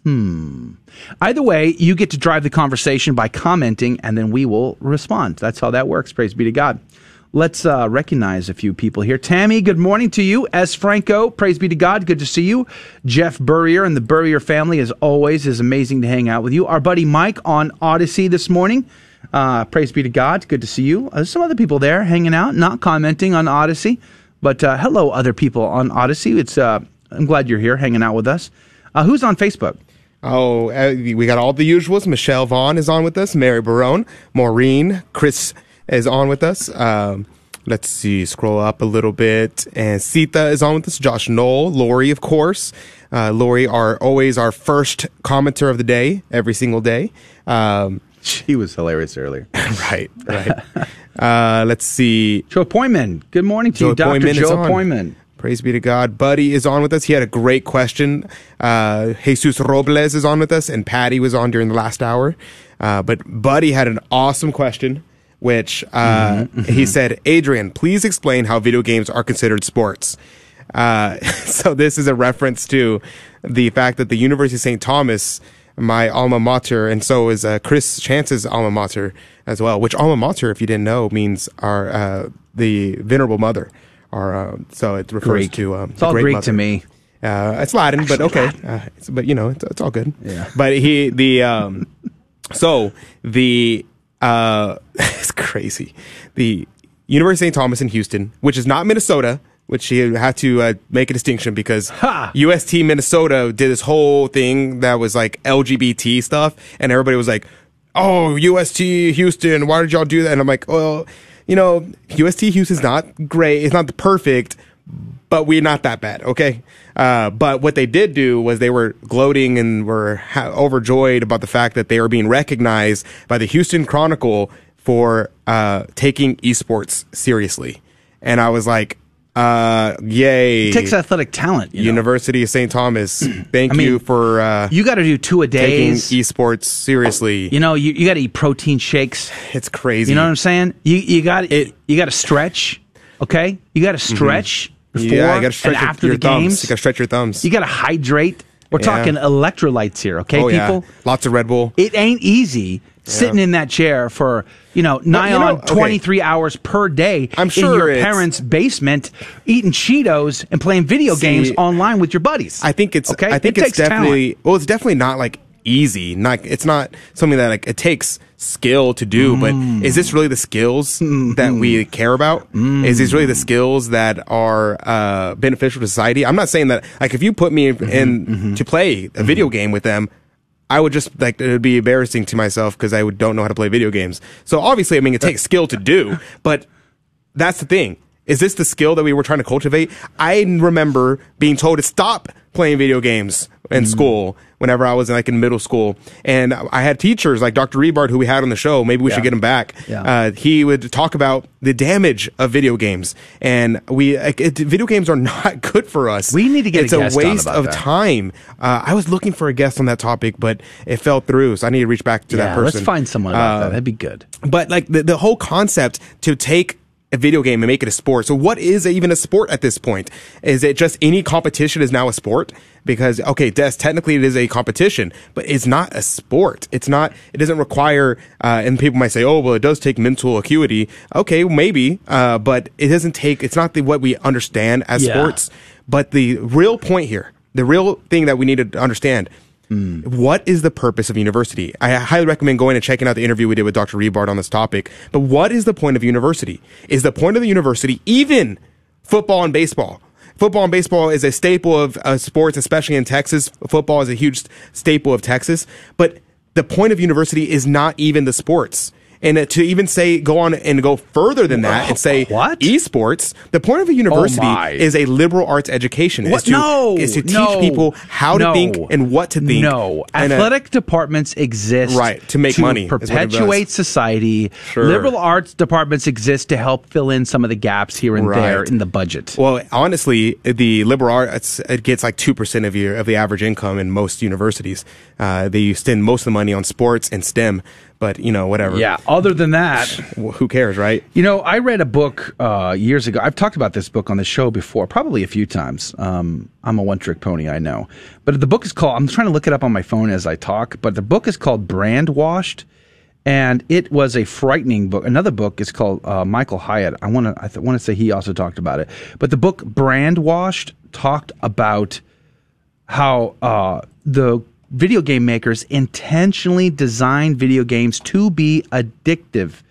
Hmm. Either way, you get to drive the conversation by commenting and then we will respond. That's how that works. Praise be to God. Let's uh, recognize a few people here. Tammy, good morning to you. S. Franco, praise be to God. Good to see you. Jeff Burrier and the Burrier family, as always, is amazing to hang out with you. Our buddy Mike on Odysee this morning. Uh, praise be to God. Good to see you. Uh, some other people there hanging out, not commenting on Odysee. But uh, hello, other people on Odysee. It's uh, I'm glad you're here hanging out with us. Uh, who's on Facebook? Oh, we got all the usuals. Michelle Vaughn is on with us. Mary Barone, Maureen, Chris is on with us. Um, let's see, scroll up a little bit, and Sita is on with us. Josh Knoll, Lori, of course. Uh, Lori are always our first commenter of the day, every single day. Um, she was hilarious earlier. *laughs* right, right. uh, let's see. Joe Poyman. Good morning to you, Dr. Poyman Joe. Poyman. Praise be to God. Buddy is on with us. He had a great question. Uh, Jesus Robles is on with us, and Patty was on during the last hour. Uh, but Buddy had an awesome question, which uh, Mm-hmm, he said, Adrian, please explain how video games are considered sports. Uh, *laughs* so this is a reference to the fact that the University of St. Thomas, my alma mater, and so is uh, Chris Chance's alma mater as well, which alma mater, if you didn't know, means our uh, the venerable mother. Our, uh, so it refers Greek. to um, It's all great Greek to me. Uh, it's Latin, but okay. Uh, it's, but you know, it's, it's all good. Yeah. But he the um, so the uh, *laughs* it's crazy. The University of St. Thomas in Houston, which is not Minnesota, which he had to uh, make a distinction because UST Minnesota did this whole thing that was like LGBT stuff, and everybody was like, "Oh, UST Houston, why did y'all do that?" And I'm like, "Well, you know, UST Houston's not great. It's not the perfect." But we're not that bad, okay? Uh, but what they did do was they were gloating and were ha- overjoyed about the fact that they were being recognized by the Houston Chronicle for uh, taking esports seriously. And I was like, Uh, yay! It takes athletic talent. you know? University of St. Thomas. *clears throat* Thank I mean, you for uh, You got to do two a day. taking esports seriously. You know, you, you got to eat protein shakes. It's crazy. You know what I'm saying? You you got it. You got to stretch. Okay, you got to stretch before yeah, you got to stretch and your, after your the thumbs. games. You got to stretch your thumbs. You got to hydrate. We're Yeah. talking electrolytes here. Okay, oh, people. Yeah. Lots of Red Bull. It ain't easy sitting in that chair for you know nigh you know, on okay. 23 hours per day I'm in sure your parents' basement eating Cheetos and playing video See, games online with your buddies. I think it's. okay. I think It it's takes talent. definitely. Well, it's definitely not like easy. Not. It's not something that like it takes skill to do. But Mm. is this really the skills that we care about? Is these really the skills that are uh, beneficial to society? I'm not saying that. Like, if you put me in, in to play a video game with them. I would just like it would be embarrassing to myself because I would don't know how to play video games. So obviously, I mean, it takes skill to do, but that's the thing. Is this the skill that we were trying to cultivate? I remember being told to stop playing video games in Mm. school whenever I was like in middle school. And I had teachers like Dr. Rebard, who we had on the show. Maybe we Yeah. should get him back. Yeah. Uh, he would talk about the damage of video games. And we, like, it, video games are *laughs* not good for us. We need to get a it's guest on waste of that. time. Uh, I was looking for a guest on that topic, but it fell through. So I need to reach back to that person. let's find someone about Uh, that. That'd be good. but like the, the whole concept to take a video game and make it a sport. So what is even a sport at this point? Is it just any competition is now a sport? Because okay, Des, technically it is a competition, but it's not a sport. It's not. It doesn't require. Uh, and people might say, oh, well, it does take mental acuity. Okay, maybe, uh, but it doesn't take. It's not the what we understand as Yeah. sports. But the real point here, the real thing that we need to understand what is the purpose of university? I highly recommend going and checking out the interview we did with Dr. Rebard on this topic. But what is the point of university? Is the point of the university even football and baseball? Football and baseball is a staple of uh, sports, especially in Texas. Football is a huge staple of Texas. But the point of university is not even the sports. And uh, to even say, go on and go further than that and say What? esports, the point of a university Oh is a liberal arts education. What? Is to, no, is to teach no, people how to no, think and what to think. No, uh, athletic departments exist Right, to make money what it perpetuate society. Sure. Liberal arts departments exist to help fill in some of the gaps here and there in the budget. Well, honestly, the liberal arts it gets like two percent of your of the average income in most universities. Uh, they spend most of the money on sports and STEM, but you know whatever. Yeah. Other than that, who cares, right? You know, I read a book uh, years ago. I've talked about this book on the show before, probably a few times. Um, I'm a one trick pony, I know. But the book is called, I'm trying to look it up on my phone as I talk, but the book is called Brandwashed. And it was a frightening book. Another book is called uh, Michael Hyatt. I want to I th- want to say he also talked about it. But the book Brandwashed talked about how uh, the video game makers intentionally design video games to be addictive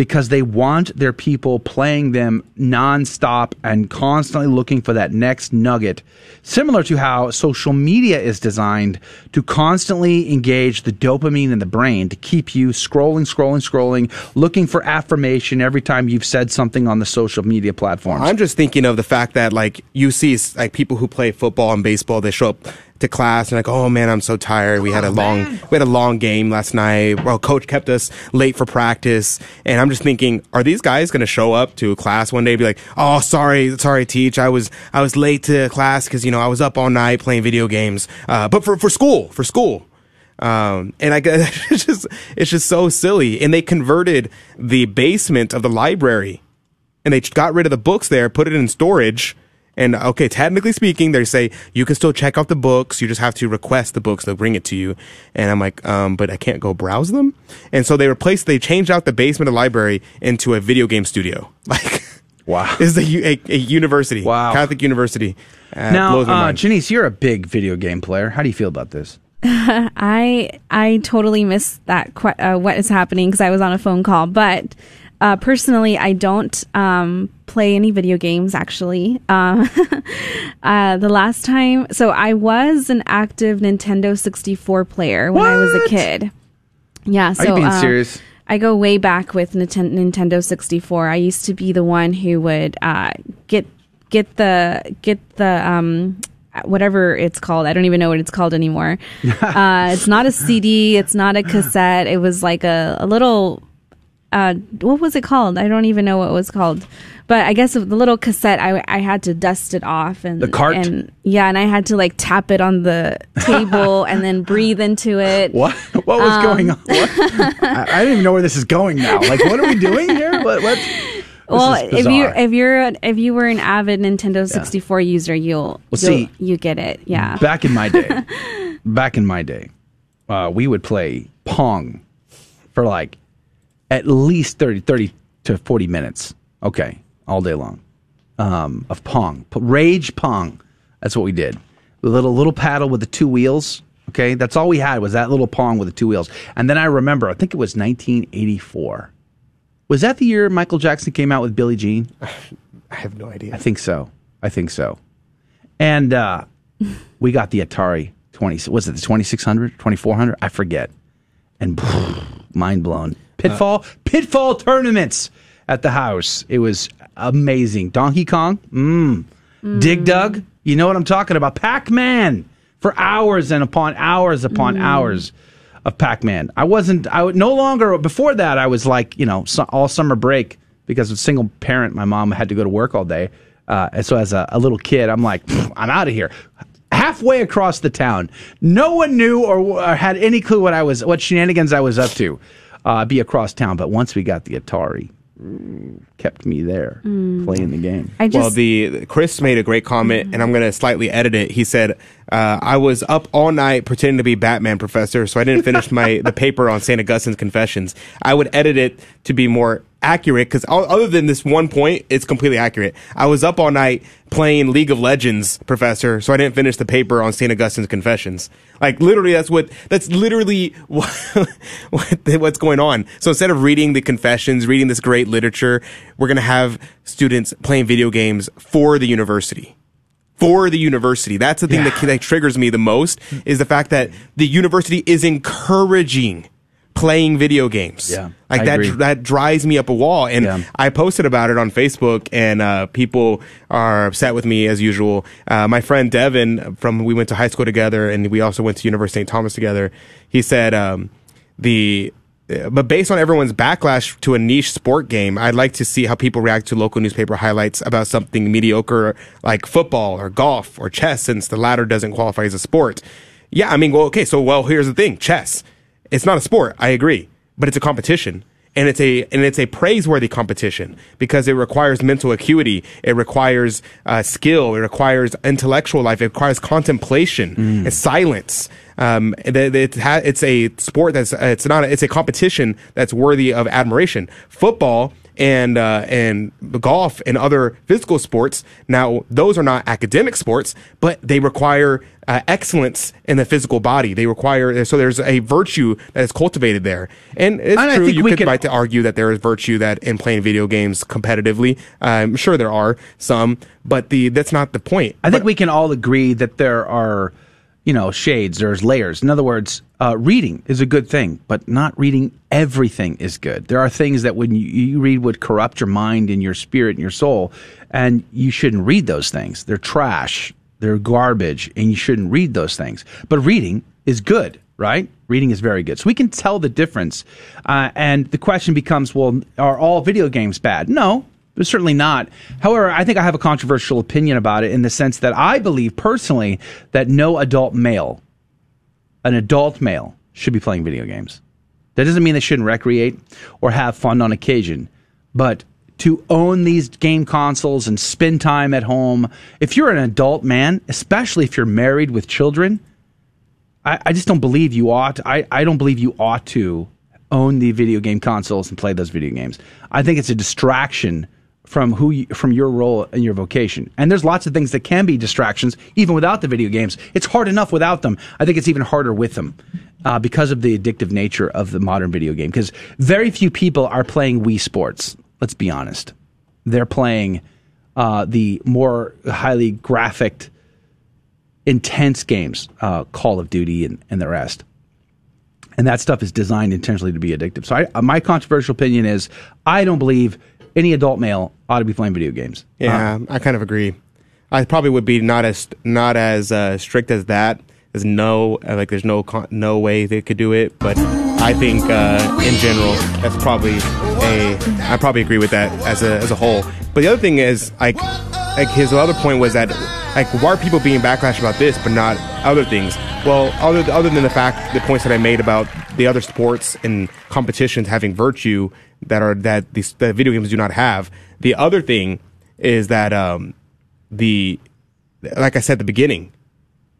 because they want their people playing them nonstop and constantly looking for that next nugget. Similar to how social media is designed to constantly engage the dopamine in the brain to keep you scrolling, scrolling, scrolling, looking for affirmation every time you've said something on the social media platforms. I'm just thinking of the fact that like you see like people who play football and baseball, they show up to class and like, oh man, I'm so tired. We had a long, we had a long game last night. Well, coach kept us late for practice, and I'm just thinking, are these guys going to show up to class one day and be like, oh, sorry, sorry, teach, I was, I was late to class because you know I was up all night playing video games, uh, but for for school, for school. Um, and I *laughs* it's just it's just so silly. And they converted the basement of the library, and they got rid of the books there, put it in storage. And okay, technically speaking, they say you can still check out the books. You just have to request the books; they'll bring it to you. And I'm like, um, but I can't go browse them. And so they replaced, they changed out the basement of the library into a video game studio. *laughs* Like, wow, this is a, u- a, a university, Wow. Catholic university. Uh, now, blows uh. Janice, you're a big video game player. How do you feel about this? *laughs* I I totally missed that que- uh, what is happening because I was on a phone call. But uh, personally, I don't um, play any video games. Actually, um, *laughs* uh, the last time, so I was an active Nintendo 64 player when I was a kid. Yeah, Are so you being uh, serious? I go way back with Ninten- Nintendo 64. I used to be the one who would uh, get get the get the um whatever it's called. I don't even know what it's called anymore. *laughs* uh, it's not a CD. It's not a cassette. It was like a, a little uh, what was it called? I don't even know what it was called. But I guess the little cassette, I, I had to dust it off and The cart? and yeah, and I had to like tap it on the table *laughs* and then breathe into it. What? What was Um, going on? I, I don't even know where this is going now. Like, what are we doing here? What? what? Well, if you if you're if you were an avid Nintendo 64 user, you'll, Well, you'll see, you get it. Yeah. Back in my day, *laughs* back in my day, uh, we would play Pong for like at least 30, 30 to 40 minutes. Okay. All day long um, of Pong. Rage Pong. That's what we did. The little, little paddle with the two wheels. Okay. That's all we had was that little Pong with the two wheels. And then I remember, I think it was 1984. Was that the year Michael Jackson came out with Billie Jean? *laughs* I have no idea. I think so. I think so. And uh, we got the Atari 20. Was it the 2600, 2400? I forget. And *laughs* mind blown. Pitfall, pitfall tournaments at the house. It was amazing. Donkey Kong, mm. Dig Dug. You know what I'm talking about? Pac Man for hours and upon hours upon hours of Pac Man. I wasn't. I would no longer. Before that, I was like you know su- all summer break because of single parent. My mom had to go to work all day. Uh, and so as a, a little kid, I'm like, I'm out of here. Halfway across the town, no one knew or, or had any clue what I was, what shenanigans I was up to. Uh, be across town, but once we got the Atari, kept me there Mm. playing the game. I just, well, the Chris made a great comment, and I'm going to slightly edit it. He said, uh, "I was up all night pretending to be Batman, Professor, so I didn't finish my the paper on Saint Augustine's Confessions. I would edit it to be more accurate because other than this one point, it's completely accurate. I was up all night playing League of Legends, Professor, so I didn't finish the paper on Saint Augustine's Confessions. Like literally, that's what that's literally what, *laughs* what what's going on. So instead of reading the confessions, reading this great literature, we're gonna have students playing video games for the university. For the university. That's the thing that, that triggers me the most is the fact that the university is encouraging playing video games. Yeah, Like I that, agree. that drives me up a wall. And I posted about it on Facebook and, uh, people are upset with me as usual. Uh, my friend Devin from, we went to high school together and we also went to University of St. Thomas together. He said, um, the, uh, but based on everyone's backlash to a niche sport game, I'd like to see how people react to local newspaper highlights about something mediocre like football or golf or chess, since the latter doesn't qualify as a sport. Yeah, I mean, well, okay, so well, here's the thing: chess. It's not a sport. I agree, but it's a competition. And it's a and it's a praiseworthy competition because it requires mental acuity, it requires uh, skill, it requires intellectual life, it requires contemplation, it's silence. Um, it, it ha- it's a sport that's it's not a, it's a competition that's worthy of admiration. Football and uh, and golf and other physical sports. Now, those are not academic sports, but they require uh, excellence in the physical body. They require so there's a virtue that is cultivated there, and it's And true. You could like to argue that there is virtue that in playing video games competitively. I'm sure there are some, but the that's not the point. I think we can all agree that there are, you know, shades. There's layers. In other words, uh, reading is a good thing, but not reading everything is good. There are things that when you, you read would corrupt your mind and your spirit and your soul, and you shouldn't read those things. They're trash. They're garbage, and you shouldn't read those things. But reading is good, right? Reading is very good. So we can tell the difference. Uh, and the question becomes, well, are all video games bad? No, certainly not. However, I think I have a controversial opinion about it in the sense that I believe personally that no adult male, an adult male, should be playing video games. That doesn't mean they shouldn't recreate or have fun on occasion, but to own these game consoles and spend time at home, if you're an adult man, especially if you're married with children, I, I just don't believe you ought. I, I don't believe you ought to own the video game consoles and play those video games. I think it's a distraction from who you, from your role and your vocation. And there's lots of things that can be distractions even without the video games. It's hard enough without them. I think it's even harder with them uh, because of the addictive nature of the modern video game. Because very few people are playing Wii Sports. Let's be honest. They're playing uh, the more highly graphic, intense games, uh, Call of Duty and, and the rest and that stuff is designed intentionally to be addictive. So, I, uh, my controversial opinion is, I don't believe any adult male ought to be playing video games. Yeah, I kind of agree. I probably would be not as not as uh, strict as that. There's no uh, like there's no con- no way they could do it, but I think uh, in general that's probably a I probably agree with that as a as a whole. But the other thing is like like his other point was that like why are people being backlash about this but not other things? Well, other other than the fact the points that I made about the other sports and competitions having virtue that are that these that video games do not have. The other thing is that um, the like I said at the beginning,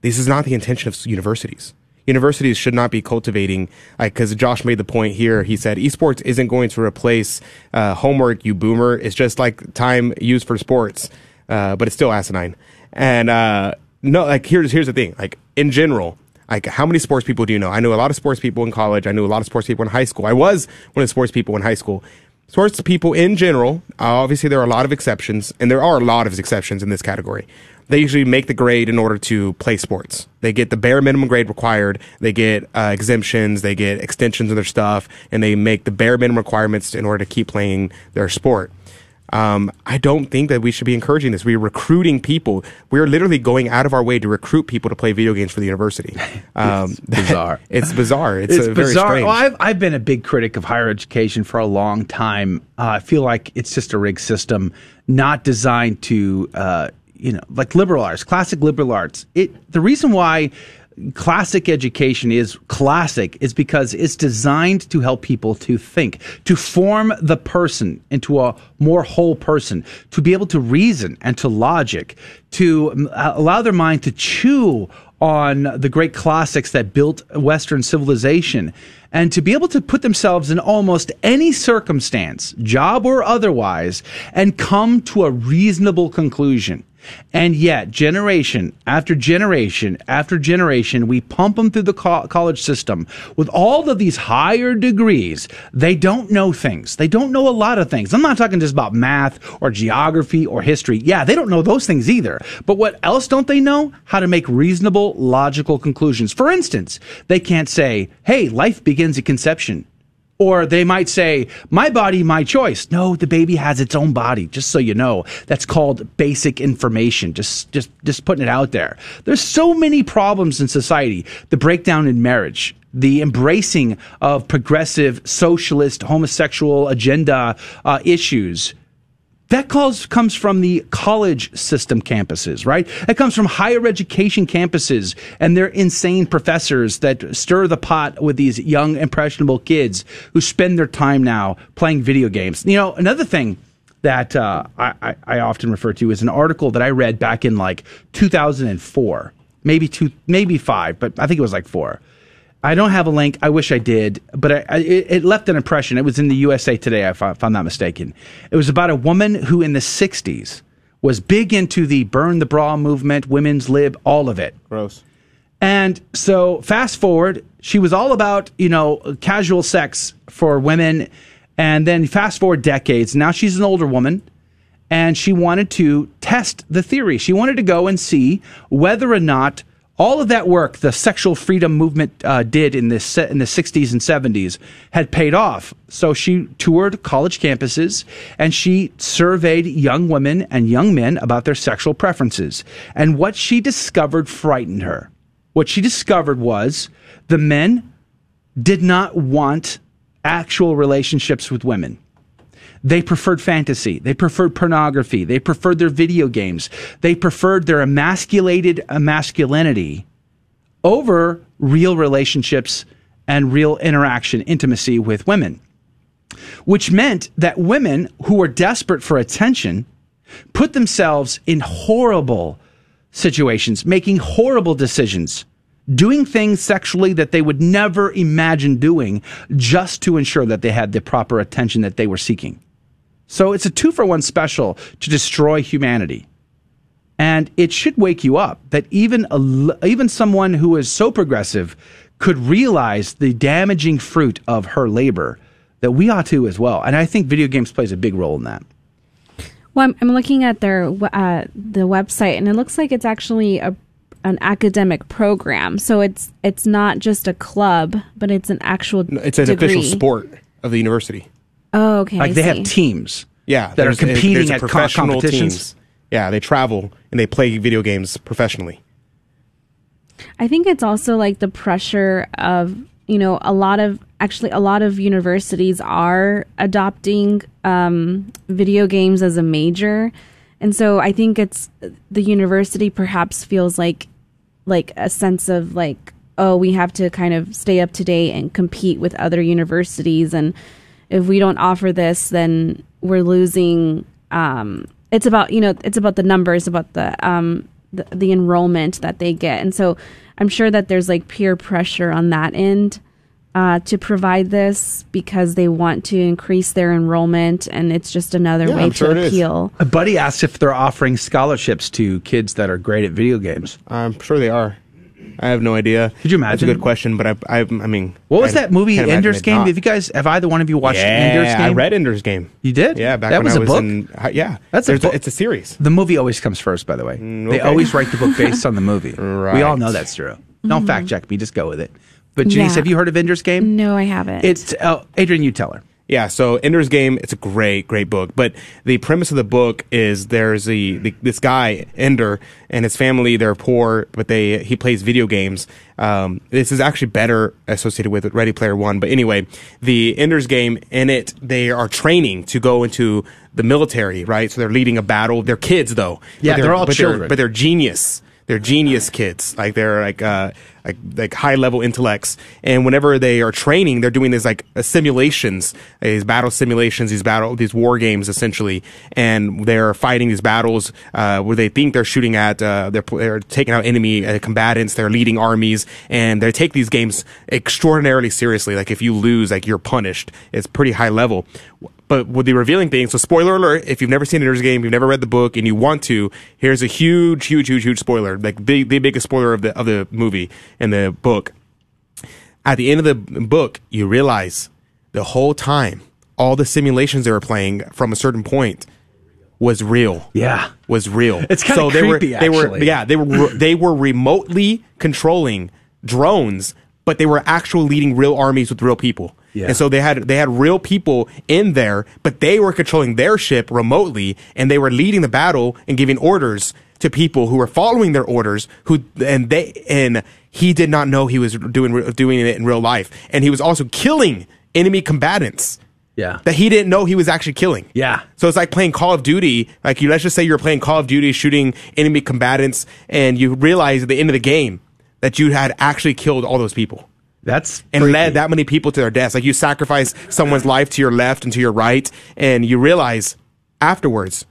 this is not the intention of universities. Universities should not be cultivating, like, because Josh made the point here. He said esports isn't going to replace uh, homework, you boomer. It's just like time used for sports, uh, but it's still asinine. And uh, no, like here's here's the thing. Like in general, like how many sports people do you know? I knew a lot of sports people in college. I knew a lot of sports people in high school. I was one of the sports people in high school. Sports people in general, obviously there are a lot of exceptions, and there are a lot of exceptions in this category they usually make the grade in order to play sports. They get the bare minimum grade required. They get uh, exemptions. They get extensions of their stuff, and they make the bare minimum requirements in order to keep playing their sport. Um, I don't think that we should be encouraging this. We're recruiting people. We're literally going out of our way to recruit people to play video games for the university. *laughs* Um, it's *laughs* bizarre. *laughs* it's bizarre. It's, It's, uh, bizarre. Well, I've, I've been a big critic of higher education for a long time. Uh, I feel like it's just a rigged system, not designed to, uh, you know, like liberal arts, classic liberal arts. It the reason why classic education is classic is because it's designed to help people to think, to form the person into a more whole person, to be able to reason and to logic, to um, allow their mind to chew on the great classics that built Western civilization and to be able to put themselves in almost any circumstance, job or otherwise, and come to a reasonable conclusion. And yet, generation after generation after generation, we pump them through the co- college system with all of these higher degrees. They don't know things. They don't know a lot of things. I'm not talking just about math or geography or history. Yeah, they don't know those things either. But what else don't they know? How to make reasonable, logical conclusions. For instance, they can't say, hey, life begins at conception. Or they might say, my body, my choice. No, the baby has its own body, just so you know. That's called basic information. Just, just, just putting it out there. There's so many problems in society. The breakdown in marriage, the embracing of progressive, socialist, homosexual agenda uh, issues. That calls, comes from the college system campuses, right? It comes from higher education campuses and their insane professors that stir the pot with these young, impressionable kids who spend their time now playing video games. You know, another thing that uh, I, I, often refer to is an article that I read back in like 2004, maybe two, maybe five, but I think it was like four. I don't have a link. I wish I did, but I, I, it it left an impression. It was in the USA Today, if, I, if I'm not mistaken. It was about a woman who in the 60s was big into the burn the bra movement, women's lib, all of it. Gross. And so fast forward, she was all about, you know, casual sex for women. And then fast forward decades, now she's an older woman and she wanted to test the theory. She wanted to go and see whether or not all of that work the sexual freedom movement uh, did in this in the 60s and 70s had paid off. So she toured college campuses and she surveyed young women and young men about their sexual preferences. And what she discovered frightened her. What she discovered was the men did not want actual relationships with women. They preferred fantasy. They preferred pornography. They preferred their video games. They preferred their emasculated masculinity over real relationships and real interaction, intimacy with women. Which meant that women who were desperate for attention put themselves in horrible situations, making horrible decisions, doing things sexually that they would never imagine doing just to ensure that they had the proper attention that they were seeking. So it's a two for one special to destroy humanity. And it should wake you up that even a, even someone who is so progressive could realize the damaging fruit of her labor that we ought to as well. And I think video games plays a big role in that. Well, I'm, I'm looking at their uh, the website, and it looks like it's actually a an academic program. So it's it's not just a club, but it's an actual. No, It's an degree. official sport of the university. Oh, okay. Like I they see. have teams. Yeah, that are competing there's a at professional competitions. teams. Yeah, they travel and they play video games professionally. I think it's also like the pressure of, you know, a lot of actually a lot of universities are adopting um, video games as a major, and so I think it's the university perhaps feels like like a sense of like oh we have to kind of stay up to date and compete with other universities and if we don't offer this then we're losing um, it's about you know it's about the numbers about the um the, the enrollment that they get and so i'm sure that there's like peer pressure on that end uh, to provide this because they want to increase their enrollment and it's just another Yeah, way I'm to sure appeal A buddy asked if they're offering scholarships to kids that are great at video games. I'm sure they are. I have no idea. Could you That's a good question, but I, I, I mean, What was I that movie Ender's Game? not. Have you guys have either one of you watched yeah, Ender's Game? I read Ender's Game. You did? Yeah, back that when was I a was book. in. Yeah, That's a There's book. It's a series. The movie always comes first, by the way. They Mm, okay. always write the book based on the movie. We all know that's true. Don't Mhm. fact check me. Just go with it. But Janice, Yeah. have you heard of Ender's Game? no i haven't It's uh, Adrian. You tell her. Yeah, so Ender's Game, it's a great, great book. But the premise of the book is there's a the, this guy Ender and his family. They're poor, but they he plays video games. Um, this is actually better associated with Ready Player One. But anyway, the Ender's Game in it, they are training to go into the military, right? So they're leading a battle. They're kids though. Yeah, But they're all but children. but they're genius. They're genius kids. Like they're like uh like like high level intellects. And whenever they are training, they're doing these like uh, simulations, these battle simulations, these battle these war games essentially. And they're fighting these battles uh, where they think they're shooting at uh, they're they're taking out enemy uh, combatants. They're leading armies, and they take these games extraordinarily seriously. Like if you lose, like you're punished. It's pretty high level. But with the revealing thing, so spoiler alert, if you've never seen Ender's Game, you've never read the book, and you want to, here's a huge, huge, huge, huge spoiler, like big, the biggest spoiler of the of the movie and the book. At the end of the book, you realize the whole time, all the simulations they were playing from a certain point was real. Yeah, was real. It's kinda they creepy, were, They were, actually. yeah, they were *laughs* they were remotely controlling drones, but they were actually leading real armies with real people. Yeah. And so they had they had real people in there, but they were controlling their ship remotely, and they were leading the battle and giving orders to people who were following their orders. Who and they and he did not know he was doing doing it in real life, and he was also killing enemy combatants Yeah. that he didn't know he was actually killing. Yeah. So it's like playing Call of Duty. Like you, let's just say you're playing Call of Duty, shooting enemy combatants, and you realize at the end of the game that you had actually killed all those people. That's and freaky. led that many people to their deaths. Like you sacrifice someone's life to your left and to your right, and you realize afterwards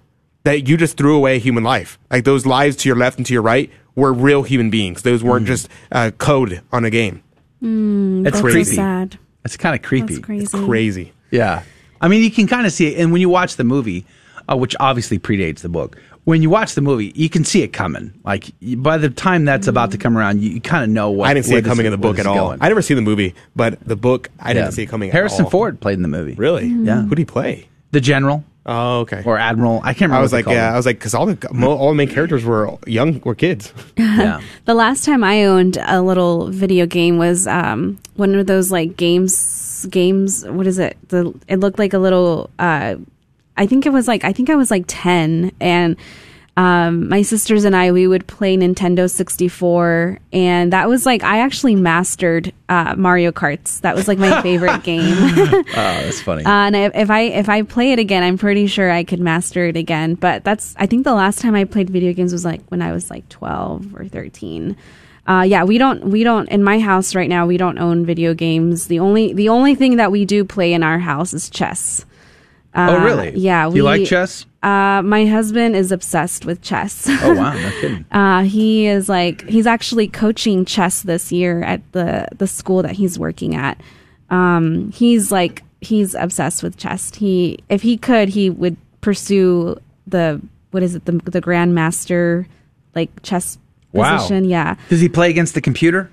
that you just threw away human life. Like those lives to your left and to your right were real human beings. Those weren't just uh, code on a game. Mm, It's that's creepy. so sad. It's kind of creepy. That's crazy. It's crazy. Yeah. I mean, you can kind of see it. And when you watch the movie, uh, which obviously predates the book, when you watch the movie, you can see it coming. Like by the time that's about to come around, you, you kind of know what. I didn't see it coming this- in the book at all. going. I never see the movie, but the book I Yeah. didn't see it coming. Harrison at all. Ford played in the movie. Really? Yeah. Who did he play? The general. Oh, okay. Or admiral. I can't remember. I was what like, yeah, him. I was like, because all the mo- all the main characters were young, were kids. *laughs* yeah. The last time I owned a little video game was um, one of those like games. Games. What is it? The it looked like a little. Uh, I think it was like I think I was like ten, and um, my sisters and I we would play Nintendo sixty four, and that was like I actually mastered uh, Mario Karts. That was like my *laughs* favorite game. *laughs* *laughs* oh, that's funny. Uh, and if, if I if I play it again, I'm pretty sure I could master it again. But that's I think the last time I played video games was like when I was like 12 or 13. Uh, yeah, we don't we don't in my house right now. We don't own video games. The only the only thing that we do play in our house is chess. Oh, Uh, really? Yeah. Do we, you like chess? Uh, my husband is obsessed with chess. Oh wow, no *laughs* kidding. Uh, he is like he's actually coaching chess this year at the the school that he's working at. Um, he's like he's obsessed with chess. He if he could he would pursue the what is it the the grandmaster like chess Wow. position. Yeah. Does he play against the computer?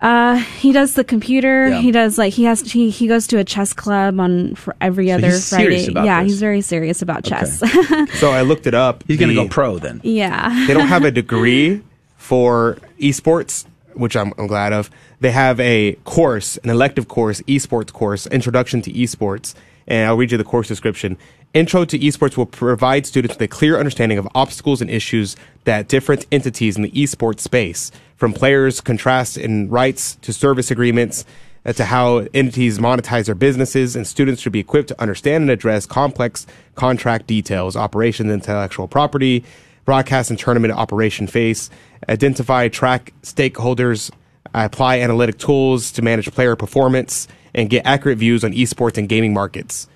Uh, he does the computer. Yeah. He does like he has he he goes to a chess club on for every So other he's Friday. about yeah, this. he's very serious about chess. *laughs* so I looked it up. He's going to go pro then. yeah. they don't have a *laughs* degree for esports, which I'm, I'm glad of. They have a course, an elective course, esports course, Introduction to Esports. And I'll read you the course description. Intro to Esports will provide students with a clear understanding of obstacles and issues that different entities in the esports space, from players, contrasts in rights to service agreements, uh, to how entities monetize their businesses, and students should be equipped to understand and address complex contract details, operations, intellectual property, broadcast and tournament operation face, identify, track stakeholders, apply analytic tools to manage player performance, and get accurate views on esports and gaming markets.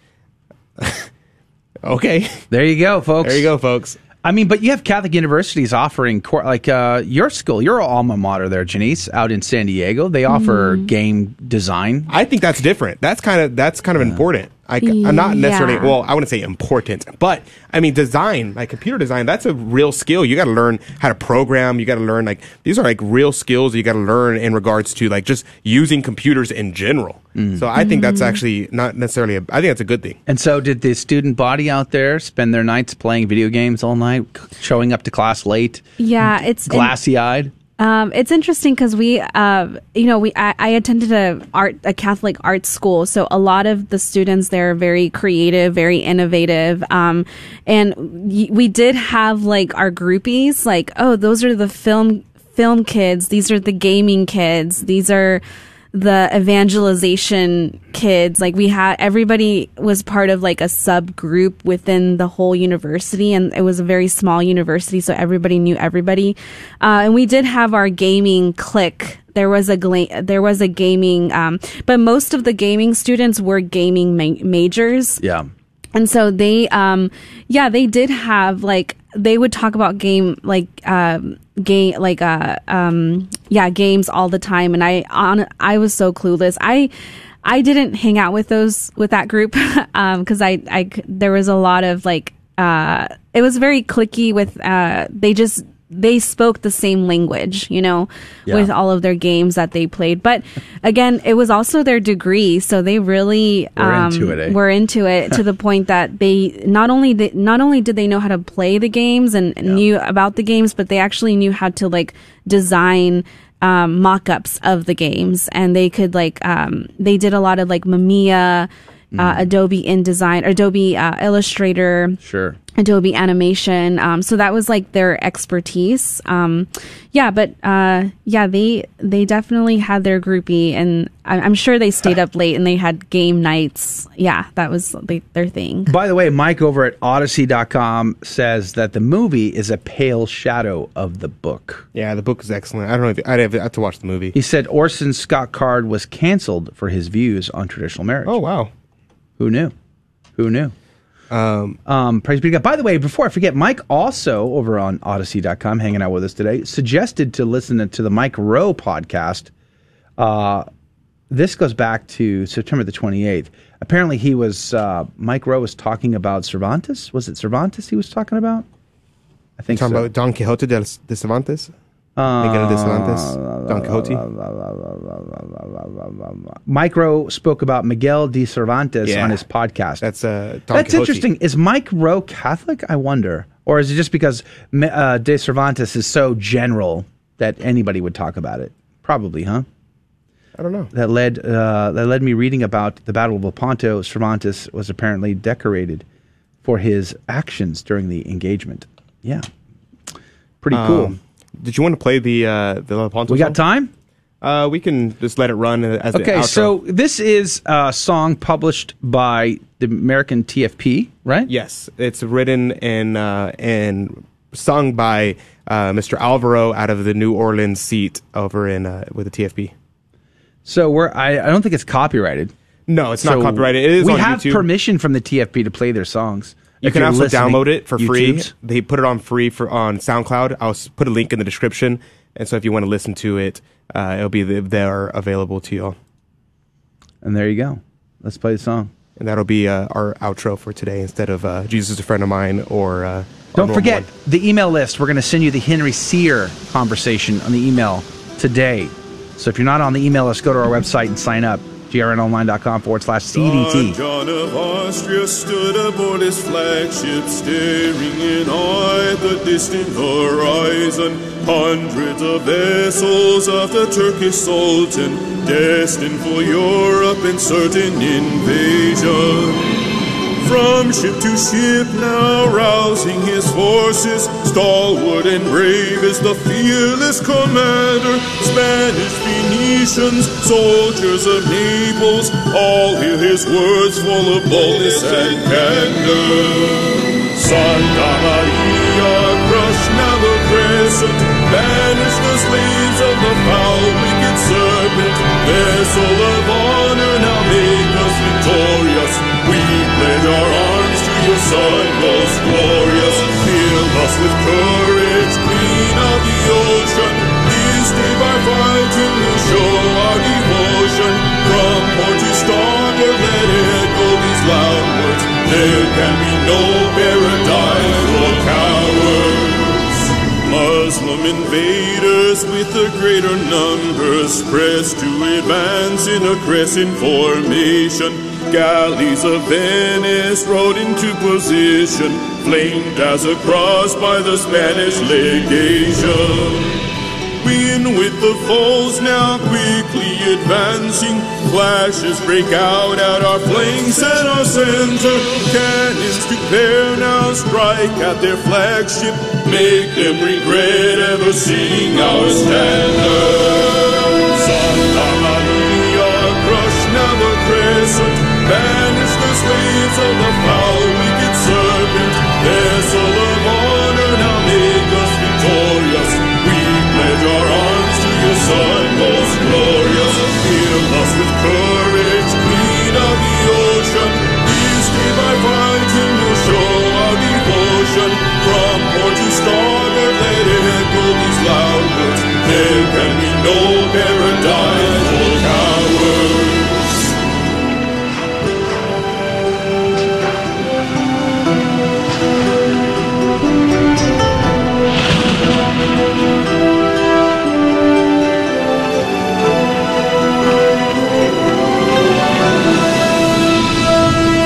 *laughs* okay. There you go, folks. There you go, folks. I mean, but you have Catholic universities offering cor- like uh, your school, your alma mater there, Janice, out in San Diego. They offer Mhm. game design. I think that's different. That's kind of that's kind of important. Like I'm not necessarily Yeah. well, I wouldn't say important, but I mean design, like computer design, that's a real skill. You got to learn how to program. You got to learn like these are like real skills you got to learn in regards to like just using computers in general. Mm. So I think that's actually not necessarily. A, I think that's a good thing. And so, did the student body out there spend their nights playing video games all night, showing up to class late, Yeah, it's glassy eyed? Um, it's interesting because we, uh, you know, we I, I attended a art a Catholic art school, so a lot of the students there are very creative, very innovative, um, and y- we did have like our groupies, like oh, those are the film film kids, these are the gaming kids, these are the evangelization kids like we had everybody was part of like a subgroup within the whole university and it was a very small university so everybody knew everybody. Uh, and we did have our gaming clique. There was a gla- there was a gaming um, but most of the gaming students were gaming ma- majors. Yeah. And so they um yeah they did have like they would talk about game like um game like uh um yeah games all the time. And i on i was so clueless. I i didn't hang out with those with that group *laughs* um because i i there was a lot of like uh it was very clicky with uh they just they spoke the same language you know Yeah. with all of their games that they played but *laughs* again it was also their degree so they really Were um, into it, eh? were into it to the *laughs* point that they not only did, not only did they know how to play the games and knew about the games, but they actually knew how to like design um, mock-ups of the games, and they could like um, they did a lot of like Mamiya, uh, Adobe InDesign, Adobe uh, Illustrator, Sure. Adobe Animation. Um, so that was like their expertise. Um, yeah, but uh, yeah, they they definitely had their groupie, and I- I'm sure they stayed up late and they had game nights. Yeah, that was they, their thing. By the way, Mike over at Odysee.com says that the movie is a pale shadow of the book. Yeah, the book is excellent. I don't know. If, I'd have, I have to watch the movie. He said Orson Scott Card was canceled for his views on traditional marriage. Oh wow, who knew? Who knew? Um, um, praise be to God. By the way, before I forget, Mike also over on Odysee.com, hanging out with us today, suggested to listen to the Mike Rowe podcast. Uh, this goes back to September the 28th. Apparently, he was uh, Mike Rowe was talking about Cervantes. Was it Cervantes he was talking about? I think talking so. about Don Quixote de, de Cervantes. Miguel de Cervantes, Don Quixote. Mike Rowe spoke about Miguel de Cervantes Yeah. on his podcast. That's uh, Don That's Quixote. interesting. Is Mike Rowe Catholic? I wonder, or is it just because uh, de Cervantes is so general that anybody would talk about it? Probably, huh? I don't know. That led uh, that led me reading about the Battle of Lepanto. Cervantes was apparently decorated for his actions during the engagement. Yeah, pretty cool. Um, did you want to play the uh, the Lepanto We got time? Uh, we can just let it run as the Okay, so this is a song published by the American TFP, right? Yes, it's written and uh, and sung by uh, Mr. Alvaro out of the New Orleans seat over in uh, with the TFP. So we're I, I don't think it's copyrighted. No, it's not copyrighted. It is we have YouTube. permission from the TFP to play their songs. You can also download it for free. They put it on free for on SoundCloud. I'll put a link in the description, and so if you want to listen to it, uh, it'll be there available to you. And there you go. Let's play the song. And that'll be uh, our outro for today instead of uh, Jesus is a friend of mine or. Uh, Don't forget one. the email list. We're going to send you the Henry Sire conversation on the email today. So if you're not on the email list, go to our website and sign up. grnonline.com forward slash CDT. John of Austria stood aboard his flagship, staring in eye the distant horizon. Hundreds of vessels of the Turkish Sultan, destined for Europe and certain invasion. From ship to ship now rousing his forces, stalwart and brave is the fearless commander. Spanish, Venetians, soldiers of Naples, all hear his words full of boldness and candor. Santa Maria, crush now the crescent, banish the slaves of the foul, wicked serpent. Vessel of pledge our arms to your son, most glorious. Fill us with courage, queen of the ocean. This day by fighting we show our devotion. From port to starboard, let echo these loud words. There can be no paradise. Muslim invaders with a greater numbers press to advance in a crescent formation. Galleys of Venice rode into position, flamed as a cross by the Spanish legation. We in with the foes now quickly advancing. Flashes break out at our flanks and our center. Cannons to now strike at their flagship. Make them regret ever seeing our standard. Santa Maria, crush now crescent. Banish the slaves of the no paradise for cowards.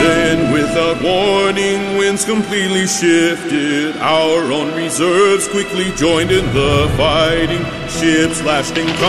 Then, without warning, completely shifted. Our own reserves quickly joined in the fighting. Ships lashed in combat.